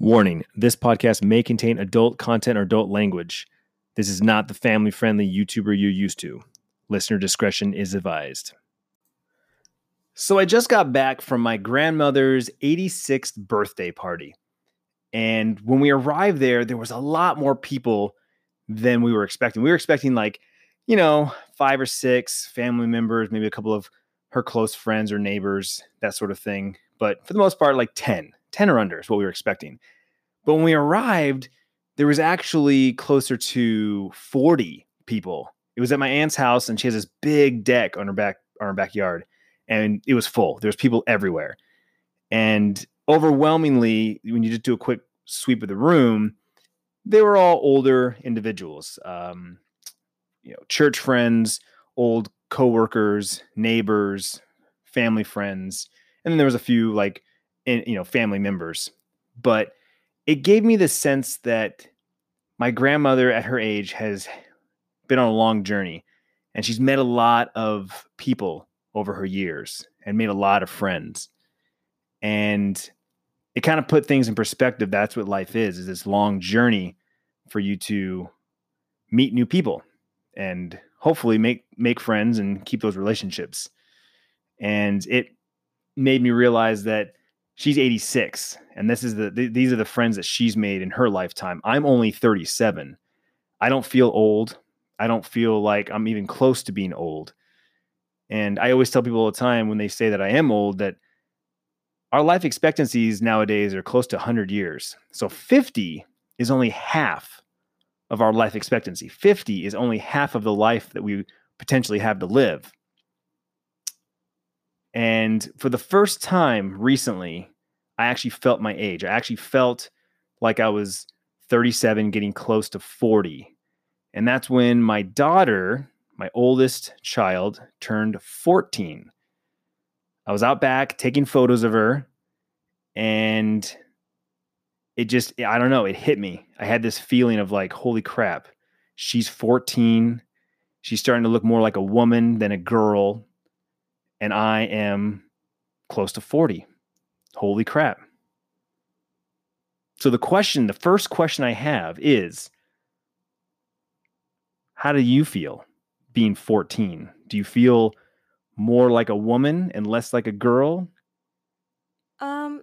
Warning this podcast may contain adult content or adult language. This is not the family friendly YouTuber you're used to. Listener discretion is advised. So, I just got back from my grandmother's 86th birthday party. And when we arrived there, there was a lot more people than we were expecting. We were expecting, like, you know, five or six family members, maybe a couple of her close friends or neighbors, that sort of thing. But for the most part, like 10, 10 or under is what we were expecting. But when we arrived, there was actually closer to 40 people. It was at my aunt's house, and she has this big deck on her back on her backyard, and it was full. There was people everywhere. And overwhelmingly, when you just do a quick sweep of the room, they were all older individuals, um, you know, church friends, old coworkers, neighbors, family friends, and then there was a few like, you know, family members. But it gave me the sense that my grandmother at her age has been on a long journey, and she's met a lot of people over her years and made a lot of friends. And it kind of put things in perspective. That's what life is, is this long journey for you to meet new people and hopefully make make friends and keep those relationships. And it made me realize that she's 86 and this is the th- these are the friends that she's made in her lifetime. I'm only 37. I don't feel old. I don't feel like I'm even close to being old. And I always tell people all the time when they say that I am old that our life expectancies nowadays are close to 100 years. So 50 is only half of our life expectancy. 50 is only half of the life that we potentially have to live. And for the first time recently, I actually felt my age. I actually felt like I was 37, getting close to 40. And that's when my daughter, my oldest child, turned 14. I was out back taking photos of her, and it just, I don't know, it hit me. I had this feeling of like, holy crap, she's 14. She's starting to look more like a woman than a girl. And I am close to 40. Holy crap. So, the question, the first question I have is how do you feel being 14? Do you feel more like a woman and less like a girl? Um,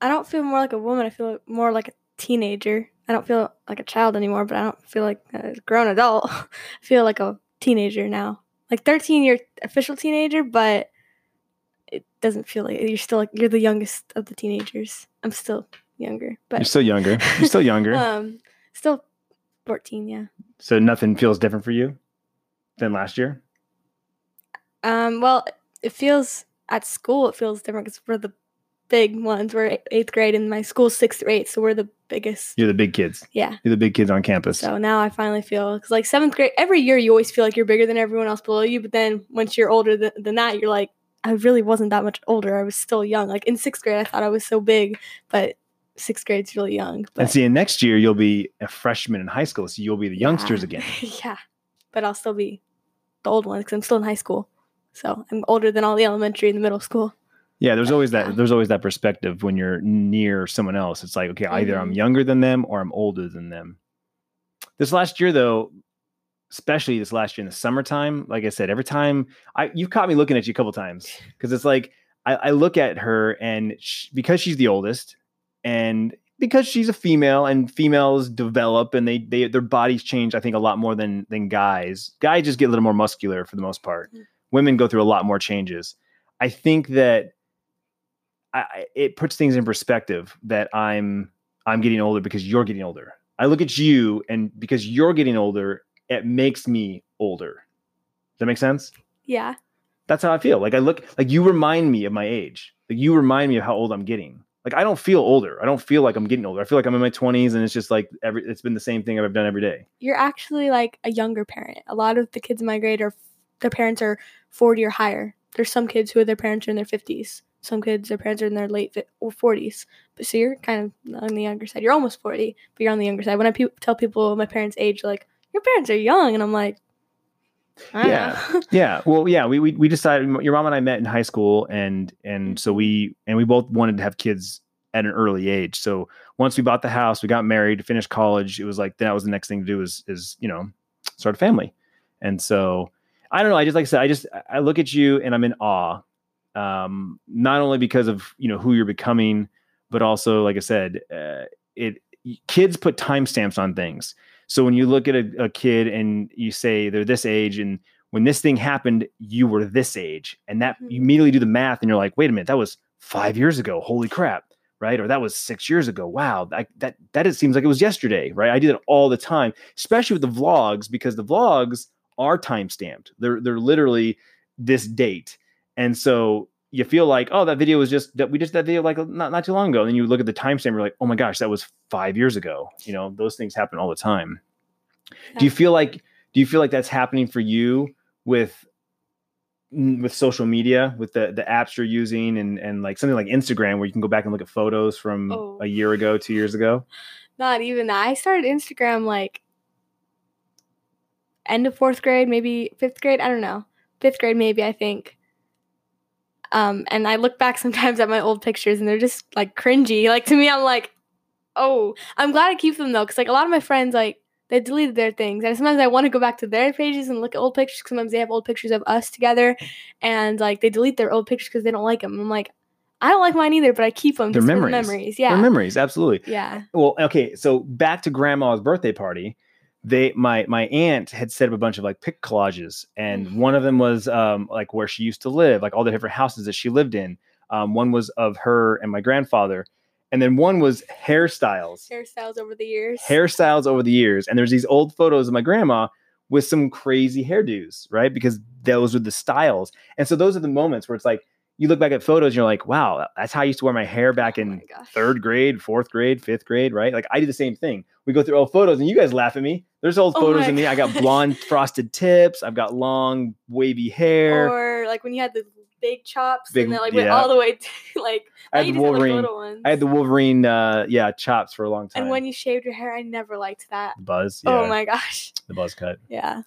I don't feel more like a woman. I feel more like a teenager. I don't feel like a child anymore, but I don't feel like a grown adult. I feel like a teenager now. Like 13 year official teenager, but it doesn't feel like you're still like you're the youngest of the teenagers. I'm still younger, but You're still younger. You're still younger. um still 14, yeah. so, nothing feels different for you than last year? Um well, it feels at school it feels different cuz we're the big ones. We're 8th grade and my school's 6th or 8th, so we're the biggest. You're the big kids. Yeah. You're the big kids on campus. So now I finally feel because like seventh grade, every year you always feel like you're bigger than everyone else below you, but then once you're older than, than that, you're like, I really wasn't that much older. I was still young. Like in sixth grade, I thought I was so big, but sixth grade's really young. But and see, and next year you'll be a freshman in high school, so you'll be the youngsters Yeah. again. yeah, but I'll still be the old one because I'm still in high school. So I'm older than all the elementary and the middle school. Yeah, there's always that. There's always that perspective when you're near someone else. It's like, okay, either I'm Mhm. younger than them or I'm older than them. This last year, though, especially this last year in the summertime, like I said, every time I you've caught me looking at you a couple times because it's like I, I look at her and sh because she's the oldest and because she's a female and females develop and they they their bodies change I think a lot more than than guys. Guys just get a little more muscular for the most part. Mm. Women go through a lot more changes. I think that I- it puts things in perspective that I'm I'm getting older because you're getting older. I look at you and because you're getting older, it makes me older. Does that make sense? Yeah. That's how I feel. Like I look like you remind me of my age. Like you remind me of how old I'm getting. Like I don't feel older. I don't feel like I'm getting older. I feel like I'm in my 20s and it's just like every it's been the same thing I've done every day. You're actually like a younger parent. A lot of the kids in my grade are their parents are 40 or higher. There's some kids who their parents are in their 50s. Some kids their parents are in their late fi- or 40s. But so you're kind of on the younger side. You're almost 40, but you're on the younger side. When I pe- tell people my parents' age, like your parents are young, and I'm like, Yeah. yeah well yeah we, we we decided your mom and i met in high school and and so we and we both wanted to have kids at an early age. So once we bought the house, we got married, finished college. It was like that was the next thing to do is is you know start a family. And so I don't know. I just like I said, I just I look at you and I'm in awe. Um, not only because of you know who you're becoming, but also like I said, uh, it kids put timestamps on things. So when you look at a, a kid and you say they're this age and when this thing happened, you were this age, and that you Mhm. immediately do the math, and you're like, wait a minute, that was five years ago. Holy crap, right? Or that was six years ago. Wow, that that that it seems like it was yesterday, right? I do that all the time, especially with the vlogs because the vlogs are time stamped. They're they're literally this date, and so you feel like, oh, that video was just that we just that video like not not too long ago, and then you look at the timestamp, you're like, oh my gosh, that was five years ago. You know, those things happen all the time. Do you feel like do you feel like that's happening for you with mm, with social media with the the apps you're using and and like something like Instagram where you can go back and look at photos from Oh. a year ago, 2 years ago? Not even that. I started Instagram like end of fourth grade, maybe fifth grade. I don't know. Fifth grade, maybe, I think. Um, and I look back sometimes at my old pictures and they're just like cringy. Like to me, I'm like, oh, I'm glad I keep them though. Cause like a lot of my friends, like they deleted their things. And sometimes I want to go back to their pages and look at old pictures. 'cause Sometimes they have old pictures of us together and like they delete their old pictures because they don't like them. I'm like, I don't like mine either, but I keep them They're for the memories. memories. They're Yeah. memories, absolutely. yeah. Well, okay, so back to grandma's birthday party. They my my aunt had set up a bunch of like pic collages, and Mhm. one of them was um like where she used to live, like all the different houses that she lived in. Um, one was of her and my grandfather, and then one was hairstyles, Hairstyles over the years. hairstyles over the years. And there's these old photos of my grandma with some crazy hairdos, right? Because those were the styles. And so those are the moments where it's like you look back at photos and you're like, wow, that's how I used to wear my hair back Oh in gosh. third grade, fourth grade, fifth grade, right? Like I do the same thing. We go through old photos and you guys laugh at me. There's old Oh photos of me. I got blonde frosted tips. I've got long wavy hair. Or like when you had the big chops Big- and then like went yeah. all the way to like I had the just have, like, Wolverine. little ones. I had the Wolverine, uh, yeah, chops for a long time. and when you shaved your hair, I never liked that. buzz, yeah, Oh my gosh. the buzz cut. Yeah.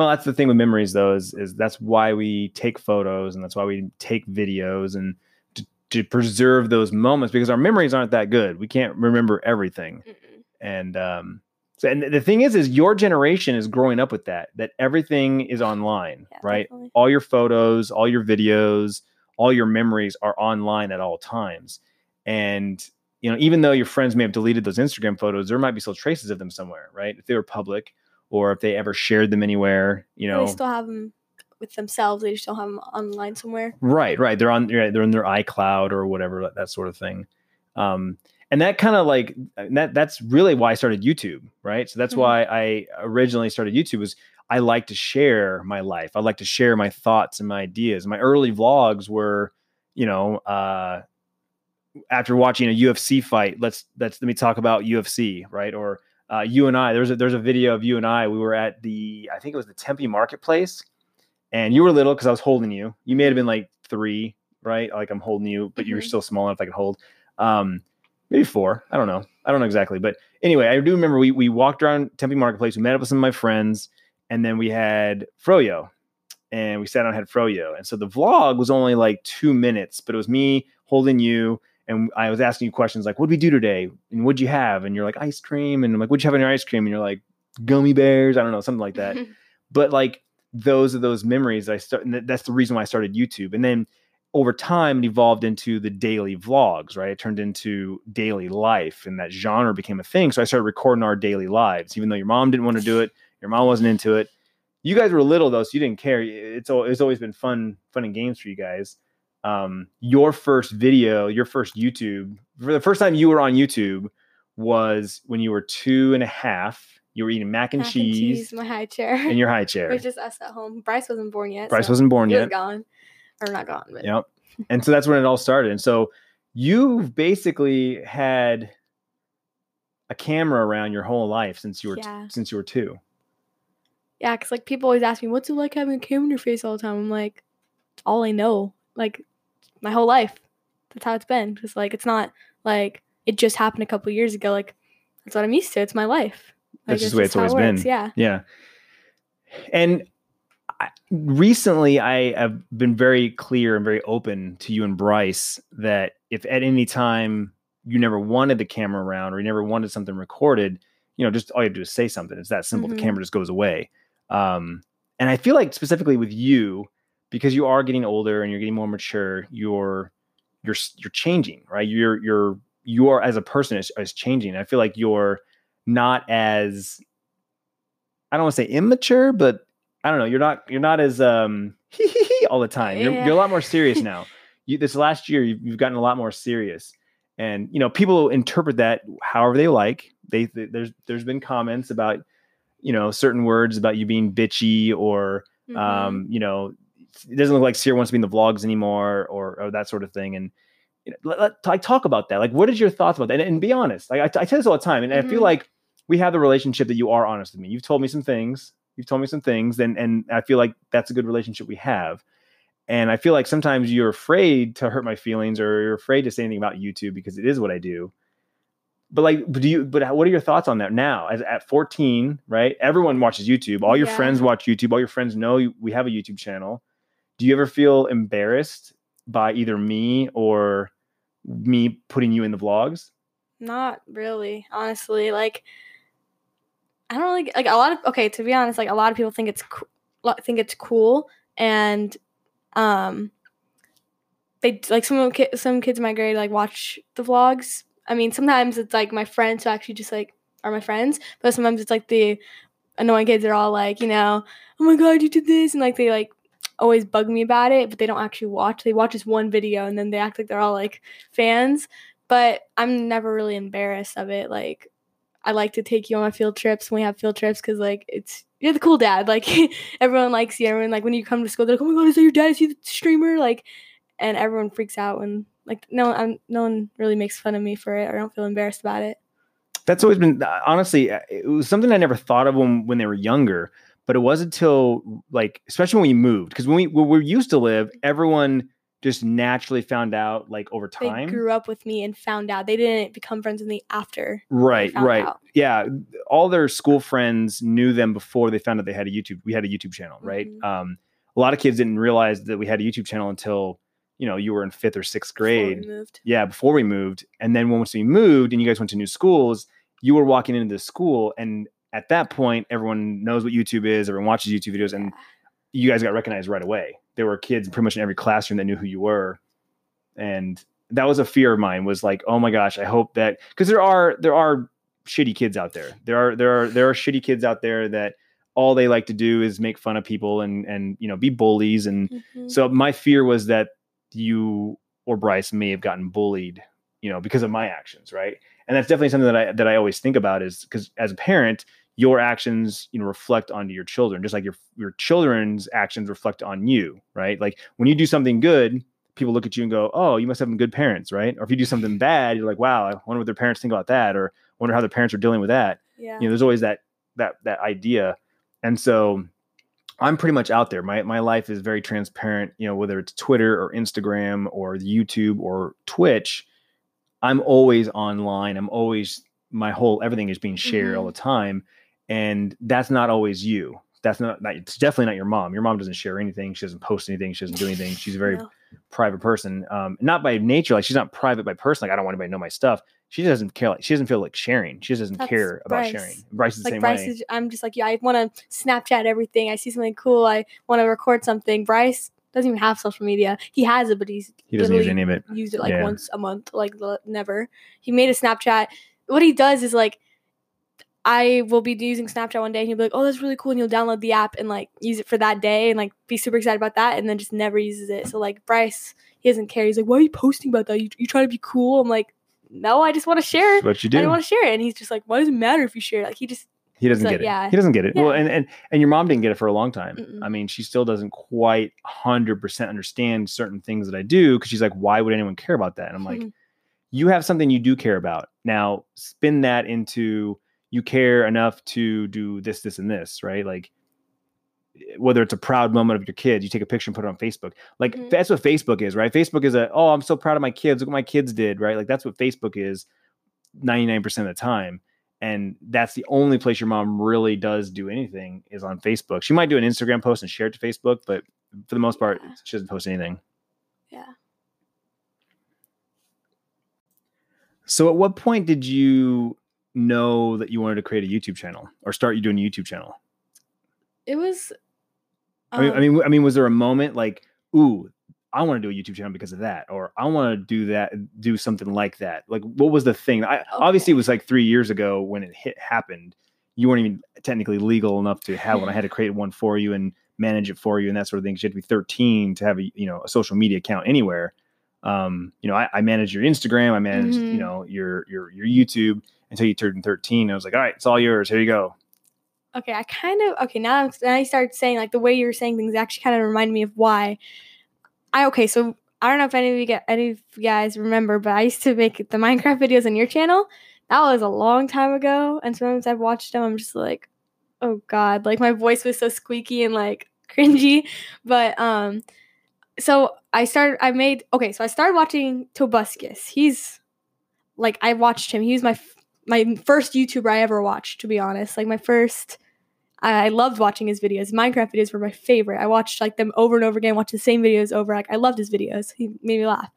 Well, that's the thing with memories, though, is is that's why we take photos and that's why we take videos and to, to preserve those moments because our memories aren't that good. We can't remember everything, Mm-mm. and um, so and the thing is, is your generation is growing up with that that everything is online, Yeah, right? definitely. All your photos, all your videos, all your memories are online at all times, and you know, even though your friends may have deleted those Instagram photos, there might be still traces of them somewhere, right? If they were public or if they ever shared them anywhere, you know. They still have them with themselves. They just don't have them online somewhere. right, right. They're on right, they're in their iCloud or whatever, that, sort of thing. Um, and that kind of like that that's really why I started YouTube, right? So that's Mhm. why I originally started YouTube was I like to share my life. I like to share my thoughts and my ideas. My early vlogs were, you know, uh after watching a UFC fight, let's let's let me talk about UFC, right? Or uh, you and I. There's a there's a video of you and I. We were at the I think it was the Tempe Marketplace, and you were little because I was holding you. You may have been like three, right? Like I'm holding you, but you were Mhm. still small enough I could hold. Um, maybe four. I don't know. I don't know exactly, but anyway, I do remember we we walked around Tempe Marketplace. We met up with some of my friends, and then we had Froyo, and we sat down and had Froyo. And so the vlog was only like two minutes, but it was me holding you. And I was asking you questions like, "What'd we do today? And what'd you have?" And you're like, "Ice cream." And I'm like, "What'd you have in your ice cream?" And you're like, "Gummy bears." I don't know, something like that. but like those are those memories I start. And that's the reason why I started YouTube. And then over time, it evolved into the daily vlogs. Right, it turned into daily life, and that genre became a thing. So I started recording our daily lives, even though your mom didn't want to do it, your mom wasn't into it. You guys were little though, so you didn't care. It's it's always been fun, fun and games for you guys. Um, your first video, your first YouTube, for the first time you were on YouTube was when you were two and a half. You were eating mac and, Mac cheese, my high chair. in your high chair. it was just us at home. Bryce wasn't born yet. Bryce so wasn't born he was yet. gone. Or not gone, but Yep. And so that's when it all started. And so you've basically had a camera around your whole life since you were t- since you were two. yeah, because like people always ask me, "What's it like having a camera in your face all the time?" I'm like, "It's all I know. Like my whole life. That's how it's been. It's like it's not like it just happened a couple years ago. Like that's what I'm used to. It's my life. Like, That's just the way it's always it been. Yeah. Yeah. And I, recently, I have been very clear and very open to you and Bryce that if at any time you never wanted the camera around or you never wanted something recorded, you know, just all you have to do is say something. It's that simple. Mhm. The camera just goes away. Um, and I feel like specifically with you, because you are getting older and you're getting more mature, you're you're you're changing, right? You're you're you are as a person is, is changing. I feel like you're not as I don't want to say immature, but I don't know. You're not you're not as um all the time. You're, you're a lot more serious now. You this last year you've, you've gotten a lot more serious, and you know people interpret that however they like. They, they there's there's been comments about you know certain words about you being bitchy or Mhm. um, you know, it doesn't look like Sierra wants to be in the vlogs anymore or, or that sort of thing. And you know, let, let, like talk about that. Like, what is your thoughts about that? And, and be honest. Like I, I tell this all the time, and I feel Mhm. like we have the relationship that you are honest with me. You've told me some things. You've told me some things, and and I feel like that's a good relationship we have. And I feel like sometimes you're afraid to hurt my feelings, or you're afraid to say anything about YouTube because it is what I do. But like, do you? But what are your thoughts on that now? As at 14, right? Everyone watches YouTube. All your Yeah. friends watch YouTube. All your friends know you, we have a YouTube channel. Do you ever feel embarrassed by either me or me putting you in the vlogs? Not really, honestly. Like, I don't really like a lot of. Okay, to be honest, like a lot of people think it's think it's cool, and um, they like some ki- some kids in my grade like watch the vlogs. I mean, sometimes it's like my friends who actually just like are my friends, but sometimes it's like the annoying kids are all like, you know, oh my god, you did this, and like they like always bug me about it, but they don't actually watch. They watch just one video and then they act like they're all like fans but I'm never really embarrassed of it. Like, I like to take you on my field trips when we have field trips because, like, it's you're the cool dad. Like, everyone likes you. Everyone like when you come to school, they're like, "Oh my god, is that your dad? Is he the streamer?" Like, and everyone freaks out when like no, I'm no one really makes fun of me for it. I don't feel embarrassed about it. That's always been honestly. It was something I never thought of when when they were younger. But it wasn't until like, especially when we moved, because when we where we used to live, everyone just naturally found out like over They time. grew up with me and found out. They didn't become friends with me after. Right, right. out. Yeah. All their school friends knew them before they found out they had a YouTube. We had a YouTube channel, right? Mhm. Um, a lot of kids didn't realize that we had a YouTube channel until, you know, you were in fifth or sixth before we grade. moved. Yeah, before we moved. And then once we moved and you guys went to new schools, you were walking into the school and at that point everyone knows what YouTube is, everyone watches YouTube videos, and you guys got recognized right away. There were kids pretty much in every classroom that knew who you were. And that was a fear of mine was like, oh my gosh, I hope that because there are there are shitty kids out there. There are there are there are shitty kids out there that all they like to do is make fun of people and and you know be bullies and Mhm. so my fear was that you or Bryce may have gotten bullied, you know, because of my actions, right? And that's definitely something that I that I always think about is because as a parent, your actions, you know, reflect onto your children, just like your your children's actions reflect on you, right? Like when you do something good, people look at you and go, "Oh, you must have some good parents," right? Or if you do something bad, you're like, "Wow, I wonder what their parents think about that," or "Wonder how their parents are dealing with that." yeah. you know there's always that that that idea and so i'm pretty much out there my my life is very transparent you know whether it's twitter or instagram or youtube or twitch i'm always online i'm always my whole everything is being shared all Mhm. the time and that's not always you that's not, not it's definitely not your mom your mom doesn't share anything she doesn't post anything she doesn't do anything she's a very No. private person um not by nature like she's not private by person like i don't want anybody to know my stuff she doesn't care like she doesn't feel like sharing she just doesn't That's care about Bryce. sharing bryce is the like same Bryce way is I'm just like, yeah, I want to Snapchat everything. I see something cool. I want to record something. Bryce doesn't even have social media. He has it, but he's he doesn't use any of it used it like Yeah. once a month, like never. He made a Snapchat. What he does is like, I will be using Snapchat one day, and he'll be like, "Oh, that's really cool," and you'll download the app and like use it for that day, and like be super excited about that, and then just never uses it. So like Bryce, he doesn't care. He's like, "Why are you posting about that? You you trying to be cool?" I'm like, "No, I just want to share it. That's what you I do don't want to share it." And he's just like, "Why does it matter if you share?" it? Like he just he doesn't get it yeah. he doesn't get it well and, and and your mom didn't get it for a long time Mm-mm. i mean she still doesn't quite 100% understand certain things that i do because she's like why would anyone care about that and i'm like Mhm. you have something you do care about now spin that into you care enough to do this this and this right? Like whether it's a proud moment of your kids you take a picture and put it on facebook. Like Mhm. that's what facebook is right? Facebook is a oh i'm so proud of my kids. Look what my kids did right? Like that's what facebook is 99% of the time. And that's the only place your mom really does do anything is on facebook. She might do an instagram post and share it to facebook but for the most part Yeah. she doesn't post anything. Yeah. So, at what point did you know that you wanted to create a YouTube channel or start you doing a YouTube channel? It was. I mean, I um, mean, I mean, was there a moment like, ooh, I want to do a YouTube channel because of that, or I want to do that, do something like that? Like, what was the thing? I, Obviously, it was like three years ago when it hit happened. You weren't even technically legal enough to have one. I had to create one for you and manage it for you and that sort of thing. you had to be 13 to have a you know a social media account anywhere. Um, you know, I, I managed your Instagram, I manage you Mhm. know your your your YouTube until you turned 13. I was like, all right, it's all yours. Here you go. okay, I kind of okay now. I'm- Now you start saying like the way you were saying things actually kind of reminded me of why. I okay, so I don't know if any of you get any of you guys remember, but I used to make the Minecraft videos on your channel. That was a long time ago, and sometimes I've watched them. I'm just like, oh god, like my voice was so squeaky and like cringy. But um, so I started. I made okay. So I started watching Tobuscus. He's like I watched him. He was my my first YouTuber I ever watched. To be honest, like my first. I I loved watching his videos. Minecraft videos were my favorite. I watched like them over and over again. Watched the same videos over. Like I loved his videos. He made me laugh,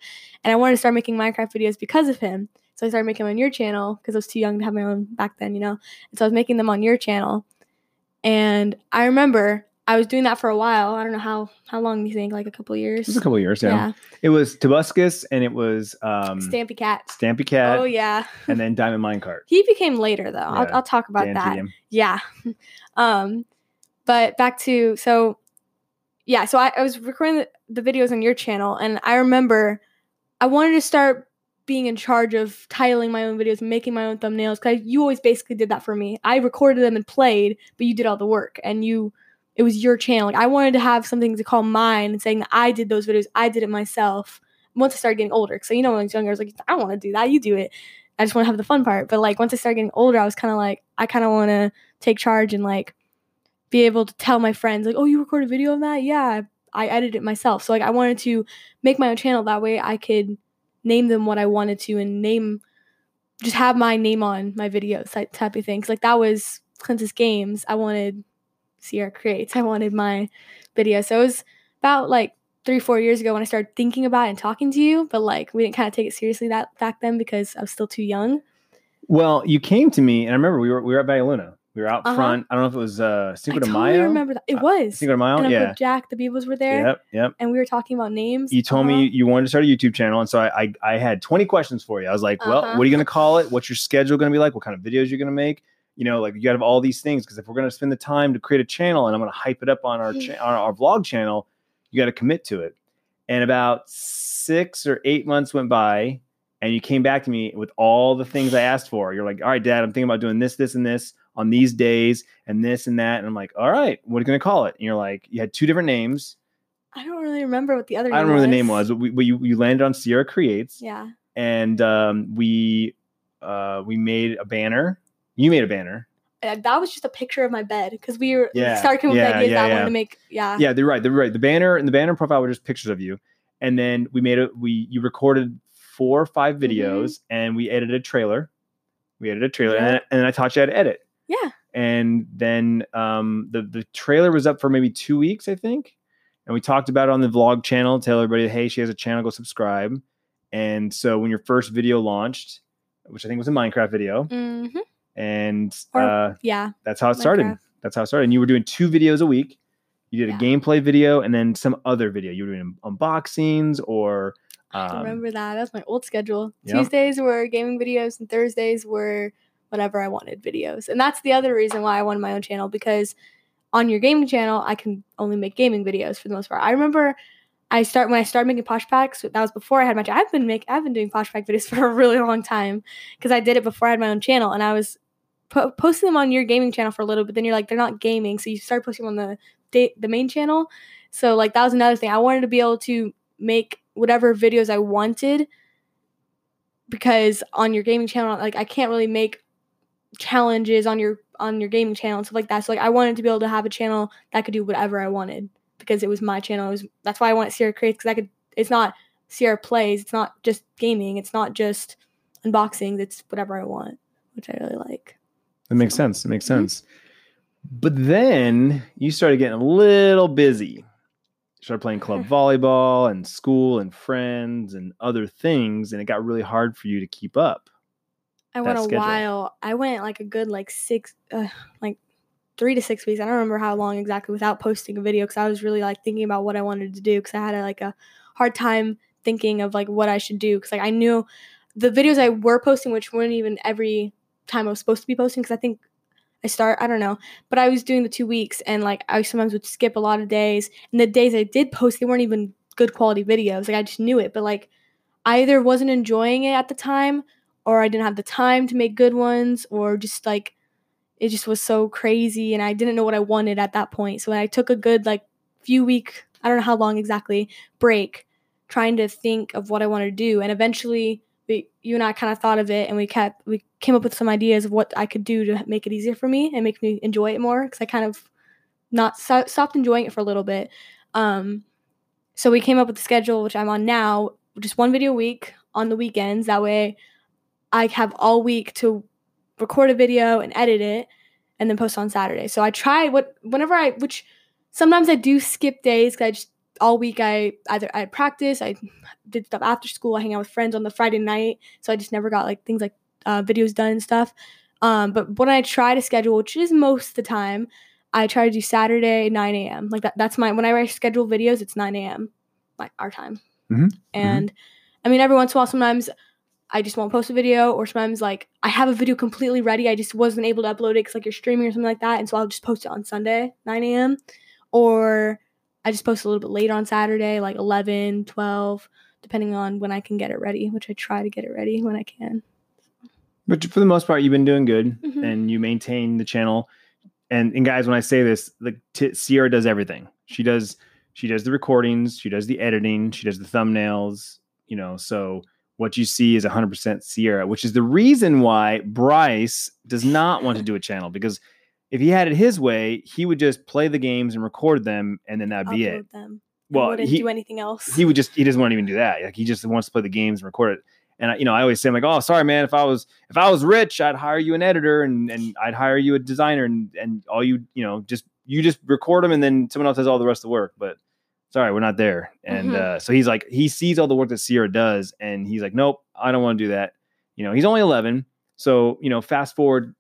and I wanted to start making Minecraft videos because of him. So I started making them on your channel because I was too young to have my own back then, you know. And so I was making them on your channel, and I remember I was doing that for a while. I don't know how how long you think? Like a couple years. It was a couple years, yeah. yeah. It was Tobuscus and it was um, Stampy Cat. Stampy Cat oh yeah. and then Diamond Minecart. He became later though. Yeah, I'll, I'll talk about Dan that. Yeah. um, but back to so yeah, so I, I was recording the, the videos on your channel and I remember I wanted to start being in charge of titling my own videos and making my own thumbnails because you always basically did that for me. I recorded them and played, but you did all the work and you it was your channel. Like I wanted to have something to call mine saying that I did those videos, I did it myself. Once I started getting older, so you know when I was younger, I was like, I don't want to do that. You do it. I just want to have the fun part. But like once I started getting older, I was kind of like, I kind of want to take charge and like be able to tell my friends, like, oh, you recorded a video of that? Yeah, I edited it myself. So like I wanted to make my own channel that way I could name them what I wanted to and name just have my name on my videos type of thing. like that was Clintus Games. I wanted Sierra Creates. I wanted my video. So it was about like three, four years ago when I started thinking about it and talking to you, but like we didn't kind of take it seriously that back then because I was still too young. Well, you came to me, and I remember we were we were at Valle Luna. We were out Uh-huh. front. I don't know if it was uh, Cinco I de totally Mayo. remember that. It Uh, was. Cinco de Mayo. and Yeah. Jack, the Beavers were there, Yep. Yep. and we were talking about names. You told Uh-huh. me you wanted to start a YouTube channel, and so I, I I had 20 questions for you. I was like, well, Uh-huh. what are you going to call it? What's your schedule going to be like? What kind of videos are you're going to make? You know, like you got to have all these things because if we're going to spend the time to create a channel, and I'm going to hype it up on our cha- on our vlog channel, you got to commit to it. And about six or eight months went by, and you came back to me with all the things I asked for. You're like, all right, Dad, I'm thinking about doing this, this, and this on these days, and this and that. And I'm like, all right, what are you going to call it? And you're like, you had two different names. I don't really remember what the other. I don't name remember the name was, but, we, you, you landed on Sierra Creates, Yeah. and um, we uh, we made a banner. You made a banner. That was just a picture of my bed because we were Yeah, yeah, yeah, that yeah. wanted to make. Yeah. Yeah, they're right. They're right. The banner and the banner profile were just pictures of you, and then we made a we you recorded four or five Mm-hmm. videos, and we edited a trailer. We edited a trailer, and, Yeah. then, and then I taught you how to edit. Yeah. And then um, the the trailer was up for maybe two weeks, I think. And we talked about it on the vlog channel. Tell everybody, hey, she has a channel. Go subscribe. And so when your first video launched, which I think was a Minecraft video, hmm and Or- uh, Yeah. that's how it started. Minecraft. That's how it started. And you were doing two videos a week. You did Yeah. a gameplay video and then some other video. You were doing unboxings or I um, remember that. That's my old schedule. Yep. Tuesdays were gaming videos, and Thursdays were whatever I wanted videos. And that's the other reason why I wanted my own channel because on your gaming channel, I can only make gaming videos for the most part. I remember I start when I started making posh packs. That was before I had my. channel. I've been make I've been doing posh pack videos for a really long time because I did it before I had my own channel, and I was po- posting them on your gaming channel for a little. But then you're like, they're not gaming, so you start posting them on the da- the main channel. So like that was another thing. I wanted to be able to make whatever videos I wanted because on your gaming channel, like I can't really make challenges on your on your gaming channel and stuff like that. So like I wanted to be able to have a channel that could do whatever I wanted because it was my channel. It was that's why I wanted Sierra Creates because I could. It's not Sierra plays. It's not just gaming. It's not just unboxings. It's whatever I want, which I really like. That makes sense. It makes Mhm. sense. But then you started getting a little busy. You started playing club volleyball and school and friends and other things, and it got really hard for you to keep up. I went a schedule? while. I went like a good like six, uh, like three to six weeks. I don't remember how long exactly without posting a video because I was really like thinking about what I wanted to do because I had a, like a hard time thinking of like what I should do because like I knew the videos I were posting, which weren't even every time I was supposed to be posting because I think I start I don't know, but I was doing the two weeks and like I sometimes would skip a lot of days and the days I did post they weren't even good quality videos. Like I just knew it, but like I either wasn't enjoying it at the time or I didn't have the time to make good ones or just like it just was so crazy and I didn't know what I wanted at that point. So when I took a good like few week, I don't know how long exactly, break trying to think of what I wanted to do and eventually we, you and I kind of thought of it and we kept we came up with some ideas of what I could do to make it easier for me and make me enjoy it more cuz I kind of not so, stopped enjoying it for a little bit. Um so we came up with the schedule which I'm on now, just one video a week on the weekends that way I have all week to record a video and edit it and then post on Saturday. So I try what whenever I which sometimes I do skip days cuz I just all week I either I practice, I did stuff after school, I hang out with friends on the Friday night, so I just never got like things like uh, videos done and stuff. Um, but when I try to schedule, which is most of the time, I try to do Saturday 9 a.m. Like that. That's my whenever I schedule videos, it's 9 a.m. like our time. Mhm, And I mean, every once in a while, sometimes I just won't post a video, or sometimes like I have a video completely ready, I just wasn't able to upload it because like you're streaming or something like that, and so I'll just post it on Sunday 9 a.m. Or I just post a little bit later on Saturday, like 11, 12, depending on when I can get it ready, which I try to get it ready when I can. But for the most part, you've been doing good, Mhm. and you maintain the channel. And and guys, when I say this, like t- Sierra does everything. She does she does the recordings, she does the editing, she does the thumbnails. You know, so what you see is 100% Sierra, which is the reason why Bryce does not want to do a channel because if he had it his way, he would just play the games and record them, and then that'd be it. Them. Well, wouldn't he, do anything else. he would just he doesn't want to even do that. Like he just wants to play the games and record it. And I, you know, I always say, I'm like, oh, sorry, man. If I was if I was rich, I'd hire you an editor and and I'd hire you a designer and and all you you know just you just record them and then someone else does all the rest of the work. But sorry, we're not there. And Mhm. uh, so he's like, he sees all the work that Sierra does, and he's like, nope, I don't want to do that. You know, he's only 11, so you know, fast forward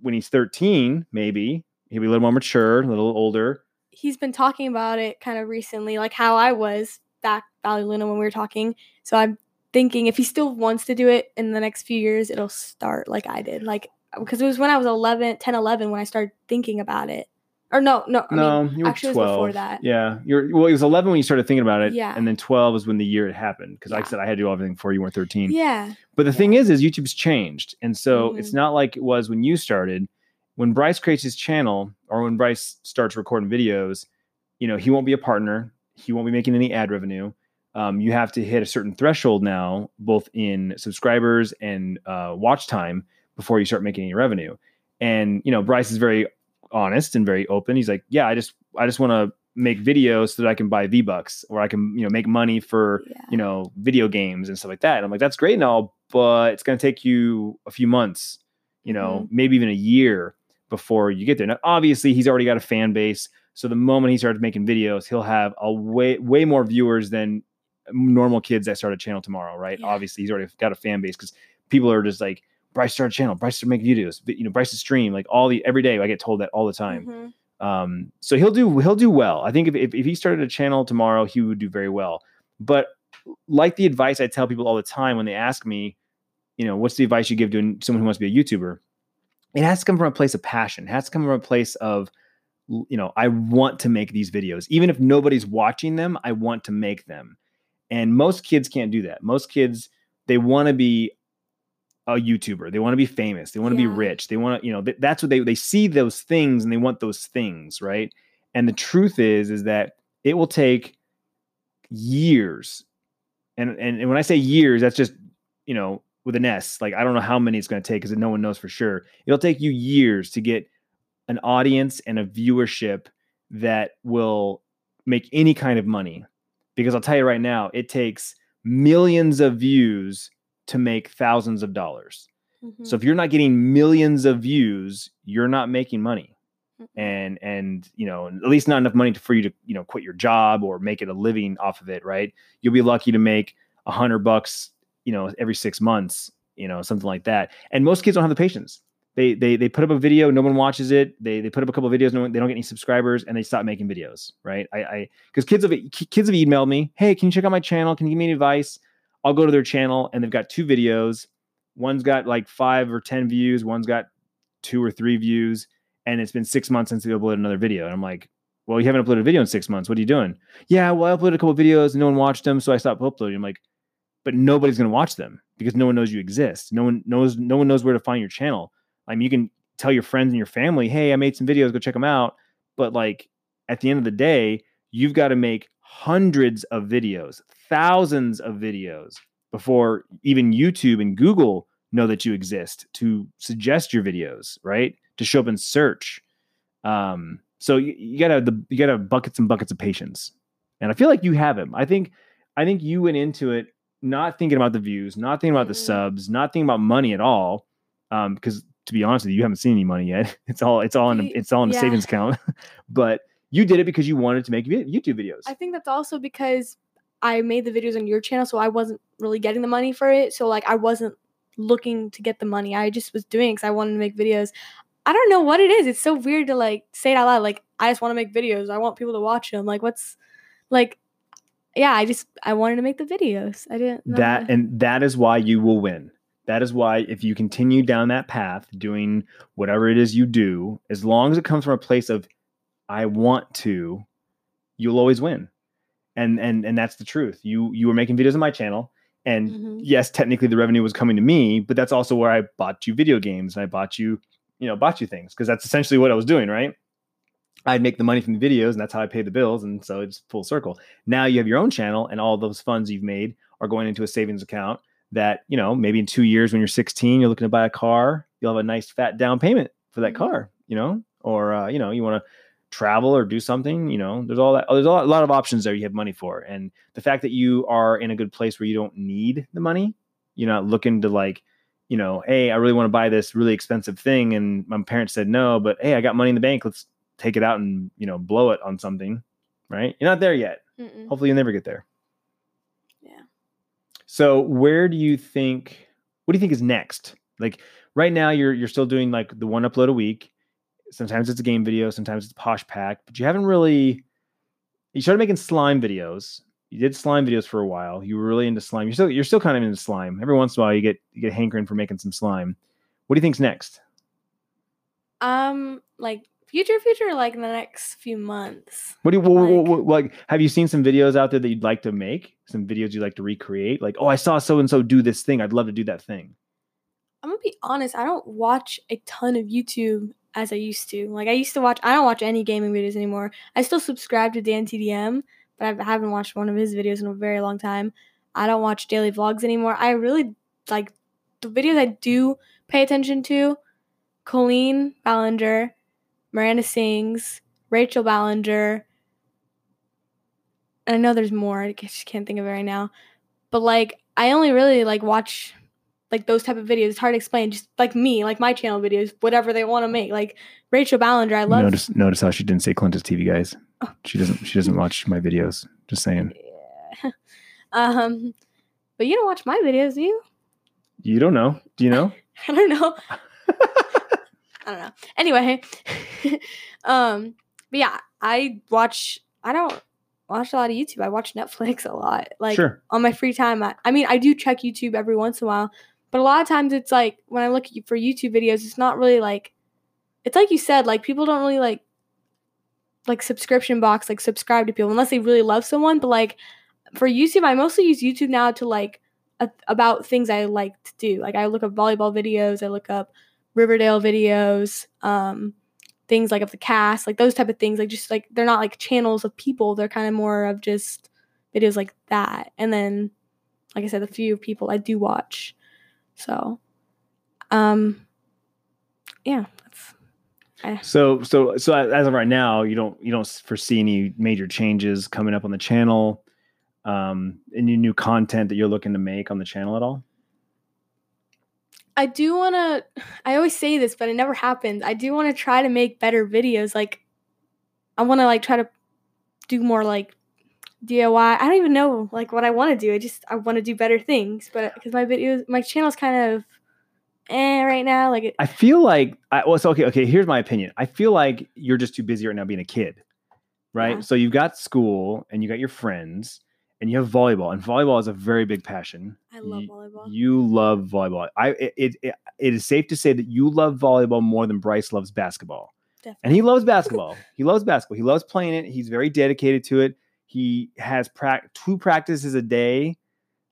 when he's 13, maybe he'll be a little more mature, a little older. he's been talking about it kind of recently, like how I was back Valle Luna when we were talking. So I'm thinking if he still wants to do it in the next few years, it'll start like I did. Like because it was when I was 11, 10, 11 when I started thinking about it. Or no, no, I no, mean, you were actually it 12. was before that. Yeah, you're well. It was 11 when you started thinking about it, Yeah. and then 12 is when the year it happened. Because like I said, I had to do everything before you weren't 13. Yeah. But the thing is, is YouTube's changed, and so it's Mhm. not like it was when you started. When Bryce creates his channel, or when Bryce starts recording videos, you know he won't be a partner. He won't be making any ad revenue. Um, you have to hit a certain threshold now, both in subscribers and uh, watch time, before you start making any revenue. And you know, Bryce is very honest and very open. He's like, "Yeah, I just, I just want to make videos so that I can buy V Bucks, or I can, you know, make money for Yeah. you know, video games and stuff like that. And I'm like, that's great and all, but it's going to take you a few months, you know, mm-hmm. maybe even a year before you get there. Now, obviously, he's already got a fan base. So the moment he starts making videos, he'll have a way, way more viewers than normal kids that start a channel tomorrow, right? Yeah. Obviously, he's already got a fan base because people are just like, Bryce started a channel, Bryce started making videos, you know, Bryce to stream, like all the, every day I get told that all the time. Mhm. Um, so he'll do he'll do well. I think if, if if he started a channel tomorrow, he would do very well. But like the advice I tell people all the time when they ask me, you know, what's the advice you give to someone who wants to be a YouTuber? It has to come from a place of passion. It has to come from a place of, you know, I want to make these videos. Even if nobody's watching them, I want to make them. And most kids can't do that. Most kids, they want to be a YouTuber. They want to be famous. They want to Yeah. be rich. They want to, you know, th- that's what they they see those things and they want those things, right? And the truth is is that it will take years. And and, and when I say years, that's just, you know, with an S. Like I don't know how many it's going to take because no one knows for sure. It'll take you years to get an audience and a viewership that will make any kind of money. Because I'll tell you right now, it takes millions of views to make thousands of dollars. Mhm. So if you're not getting millions of views, you're not making money. And and you know, at least not enough money to, for you to, you know, quit your job or make it a living off of it, right? You'll be lucky to make a hundred bucks, you know, every six months you know, something like that. And most kids don't have the patience. They they they put up a video, no one watches it. They they put up a couple of videos, no one, they don't get any subscribers, and they stop making videos, right? I I because kids have kids have emailed me, hey, can you check out my channel? Can you give me any advice? I'll go to their channel and they've got two videos. One's got like five or ten views, one's got two or three views, and it's been six months since they uploaded another video. And I'm like, well, you haven't uploaded a video in six months. What are you doing? Yeah, well, I uploaded a couple videos and no one watched them, so I stopped uploading. I'm like, but nobody's gonna watch them because no one knows you exist. No one knows no one knows where to find your channel. I mean, you can tell your friends and your family, hey, I made some videos, go check them out. But like at the end of the day, you've got to make hundreds of videos, thousands of videos before even YouTube and Google know that you exist to suggest your videos, right? To show up in search. Um, so you, you gotta the you gotta have buckets and buckets of patience. And I feel like you have them. I think I think you went into it not thinking about the views, not thinking about the mm-hmm. subs, not thinking about money at all. Um, because to be honest with you, you haven't seen any money yet. It's all it's all in a, it's all in a yeah. savings account. but you did it because you wanted to make YouTube videos. I think that's also because I made the videos on your channel, so I wasn't really getting the money for it. So like I wasn't looking to get the money. I just was doing because I wanted to make videos. I don't know what it is. It's so weird to like say it out loud. Like I just want to make videos. I want people to watch them. Like what's like yeah, I just I wanted to make the videos. I didn't that and that is why you will win. That is why if you continue down that path doing whatever it is you do, as long as it comes from a place of I want to, you'll always win. And and and that's the truth. You you were making videos on my channel and mm-hmm. yes, technically the revenue was coming to me, but that's also where I bought you video games and I bought you, you know, bought you things because that's essentially what I was doing, right? I'd make the money from the videos and that's how I pay the bills. And so it's full circle. Now you have your own channel and all those funds you've made are going into a savings account that, you know, maybe in two years when you're 16, you're looking to buy a car, you'll have a nice fat down payment for that mm-hmm. car, you know, or, uh, you know, you want to travel or do something, you know, there's all that, oh, there's a lot, a lot of options there you have money for. And the fact that you are in a good place where you don't need the money, you're not looking to like, you know, hey, I really want to buy this really expensive thing. And my parents said no, but hey, I got money in the bank. Let's take it out and you know blow it on something, right? You're not there yet. Mm-mm. Hopefully, you'll never get there. Yeah. So, where do you think? What do you think is next? Like right now, you're you're still doing like the one upload a week. Sometimes it's a game video, sometimes it's Posh Pack, but you haven't really. You started making slime videos. You did slime videos for a while. You were really into slime. You're still you're still kind of into slime. Every once in a while, you get you get hankering for making some slime. What do you think's next? Um, like future future like in the next few months what do you what, what, what, like have you seen some videos out there that you'd like to make some videos you'd like to recreate like oh i saw so and so do this thing i'd love to do that thing i'm gonna be honest i don't watch a ton of youtube as i used to like i used to watch i don't watch any gaming videos anymore i still subscribe to dan tdm but i haven't watched one of his videos in a very long time i don't watch daily vlogs anymore i really like the videos i do pay attention to colleen ballinger Miranda Sings, Rachel Ballinger. I know there's more. I just can't think of it right now. But like, I only really like watch like those type of videos. It's hard to explain. Just like me, like my channel videos, whatever they want to make. Like Rachel Ballinger, I love. Notice, notice how she didn't say Clintus TV guys. Oh. She doesn't. She doesn't watch my videos. Just saying. Yeah. Um, but you don't watch my videos, do you? You don't know. Do you know? I don't know. I don't know. Anyway, um, but yeah, I watch. I don't watch a lot of YouTube. I watch Netflix a lot. Like sure. on my free time. I, I mean, I do check YouTube every once in a while, but a lot of times it's like when I look for YouTube videos, it's not really like. It's like you said, like people don't really like like subscription box, like subscribe to people unless they really love someone. But like for YouTube, I mostly use YouTube now to like a, about things I like to do. Like I look up volleyball videos, I look up Riverdale videos, um, things like of the cast, like those type of things. Like just like they're not like channels of people. They're kind of more of just videos like that. And then, like I said, the few people I do watch. So, um, yeah. so so so as of right now, you don't you don't foresee any major changes coming up on the channel, um, any new content that you're looking to make on the channel at all? I do want to I always say this, but it never happens. I do want to try to make better videos. Like I want to like try to do more like DIY. I don't even know like what I want to do. I just I want to do better things, but because my videos, my channel's kind of eh right now. Like it, I feel like I well, so okay, okay. Here's my opinion. I feel like you're just too busy right now being a kid, right? Yeah. So you've got school and you got your friends and you have volleyball, and volleyball is a very big passion. I love You- volleyball. You love volleyball. I it, it it it is safe to say that you love volleyball more than Bryce loves basketball. Definitely. And he loves basketball. he loves basketball. He loves playing it. He's very dedicated to it. He has prac- two practices a day.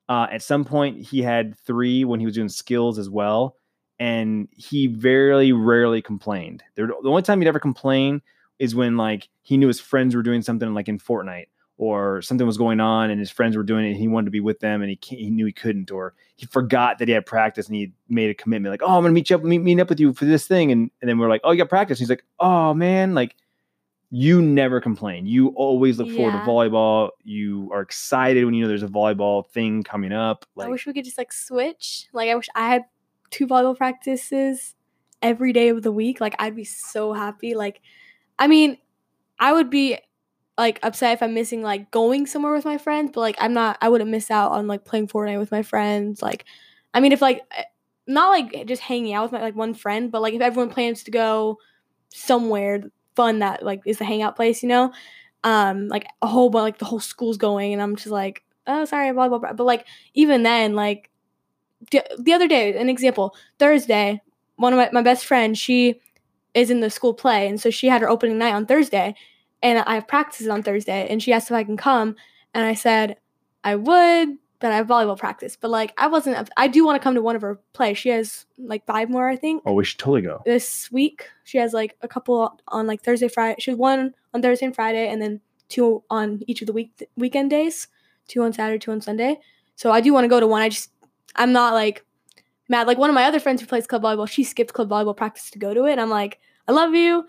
Uh, at some point, he had three when he was doing skills as well. And he very rarely complained. The the only time he'd ever complain is when like he knew his friends were doing something like in Fortnite or something was going on and his friends were doing it and he wanted to be with them and he he knew he couldn't or he forgot that he had practice and he made a commitment like oh I'm gonna meet you up meet, meet up with you for this thing and and then we're like oh you got practice he's like oh man like you never complain you always look forward to volleyball you are excited when you know there's a volleyball thing coming up like I wish we could just like switch. Like I wish I had two volleyball practices every day of the week. Like I'd be so happy. Like I mean, I would be like upset if I'm missing like going somewhere with my friends, but like I'm not I wouldn't miss out on like playing Fortnite with my friends. Like I mean if like eh, not like just hanging out with my like one friend, but like if everyone plans to go somewhere fun that like is the hangout place, you know? Um like a whole bunch like the whole school's going and I'm just like, oh sorry, blah blah blah. But like even then, like the, the other day, an example, Thursday, one of my, my best friends, she is in the school play, and so she had her opening night on Thursday, and I have practices on Thursday, and she asked if I can come, and I said I would, I have volleyball practice. But like I wasn't, I do want to come to one of her plays. She has like five more, I think oh we should totally go this week. She has like a couple on like Thursday, Friday. She has one on Thursday and Friday, and then two on each of the week weekend days. Two on Saturday, two on Sunday. So I do want to go to one. I just I'm not like mad. Like one of my other friends who plays club volleyball, she skipped club volleyball practice to go to it. And I'm like, I love you,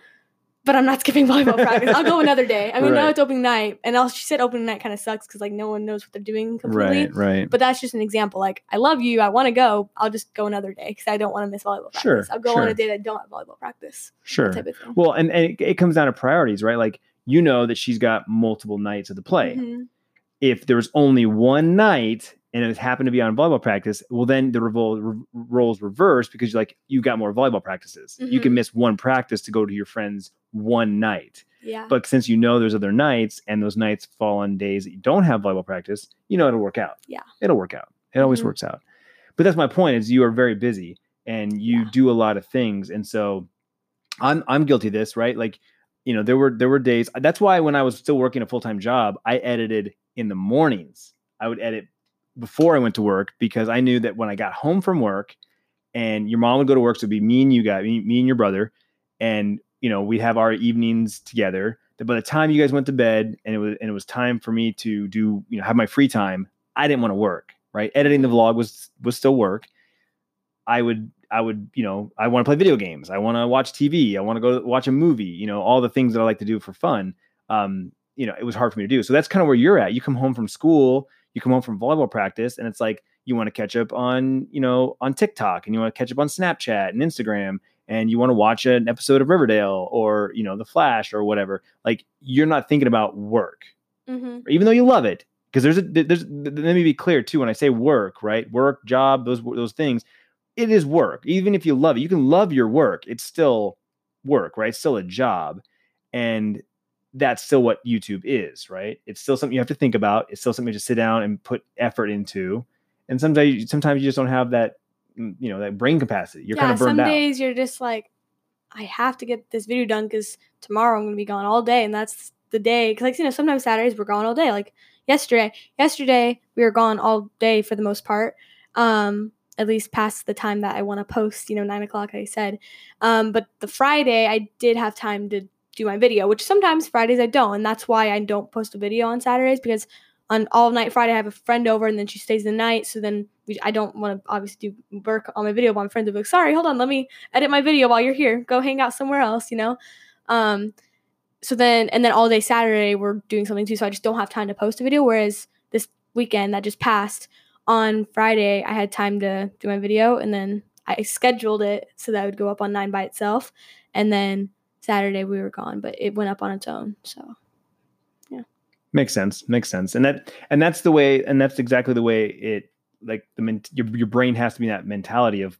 but I'm not skipping volleyball practice. I'll go another day. I mean, now it's opening night, and also she said opening night kind of sucks because like no one knows what they're doing completely. right right But that's just an example. Like, I love you. I want to go. I'll just go another day because I don't want to miss volleyball practice. Sure, I'll go on a day that I don't have volleyball practice. sure Type of thing. well and, and it, it comes down to priorities right like you know that she's got multiple nights of the play Mhm. if there was only one night and it happened to be on volleyball practice, well, then the revol- re- roles reverse because you're like you got more volleyball practices. You can Mhm. miss one practice to go to your friends one night, Yeah. but since you know there's other nights and those nights fall on days that you don't have volleyball practice, you know it'll work out. Yeah. it'll work out. It always Mhm. works out. But that's my point: is you are very busy and you Yeah. do a lot of things, and so I'm I'm guilty of this, right? Like you know there were there were days that's why when i was still working a full-time job i edited in the mornings i would edit before i went to work because i knew that when i got home from work and your mom would go to work so it'd be me and you guys me, me and your brother and you know we'd have our evenings together that by the time you guys went to bed and it was and it was time for me to do you know have my free time i didn't want to work right editing the vlog was was still work i would I would, you know, I want to play video games. I want to watch TV. I want to go watch a movie. You know, all the things that I like to do for fun. Um, you know, it was hard for me to do. So that's kind of where you're at. You come home from school, you come home from volleyball practice, and it's like you want to catch up on, you know, on TikTok, and you want to catch up on Snapchat and Instagram, and you want to watch an episode of Riverdale or you know, The Flash or whatever. Like you're not thinking about work, hmm even though you love it. Because there's a there's let me be clear too. When I say work, right, work, job, those those things, it is work. Even if you love it, you can love your work. It's still work, right? It's still a job. And that's still what YouTube is, right? It's still something you have to think about. It's still something to sit down and put effort into. And sometimes sometimes you just don't have that mm, you know, that brain capacity. You're yeah. kind of burned some out. days you're just like, I have to get this video done because tomorrow I'm gonna be gone all day, and that's the day. Because like you know, sometimes Saturdays we're gone all day. Like yesterday, yesterday we were gone all day for the most part. Um, at least past the time that I want to post, you know, nine o'clock, I said. Um, but the Friday, I did have time to do my video, which sometimes Fridays I don't. And that's why I don't post a video on Saturdays because on all night Friday, I have a friend over and then she stays the night. So then we, I don't want to obviously do work on my video, but my friends be like, sorry, hold on, let me edit my video while you're here. Go hang out somewhere else, you know? Um, so then, and then all day Saturday, we're doing something too. So I just don't have time to post a video. Whereas this weekend that just passed, on Friday, I had time to do my video, and then I scheduled it so that it would go up on nine by itself. And then Saturday we were gone, but it went up on its own. So yeah. Makes sense. Makes sense. And that and that's the way and that's exactly the way it like the men, your your brain has to be in that mentality of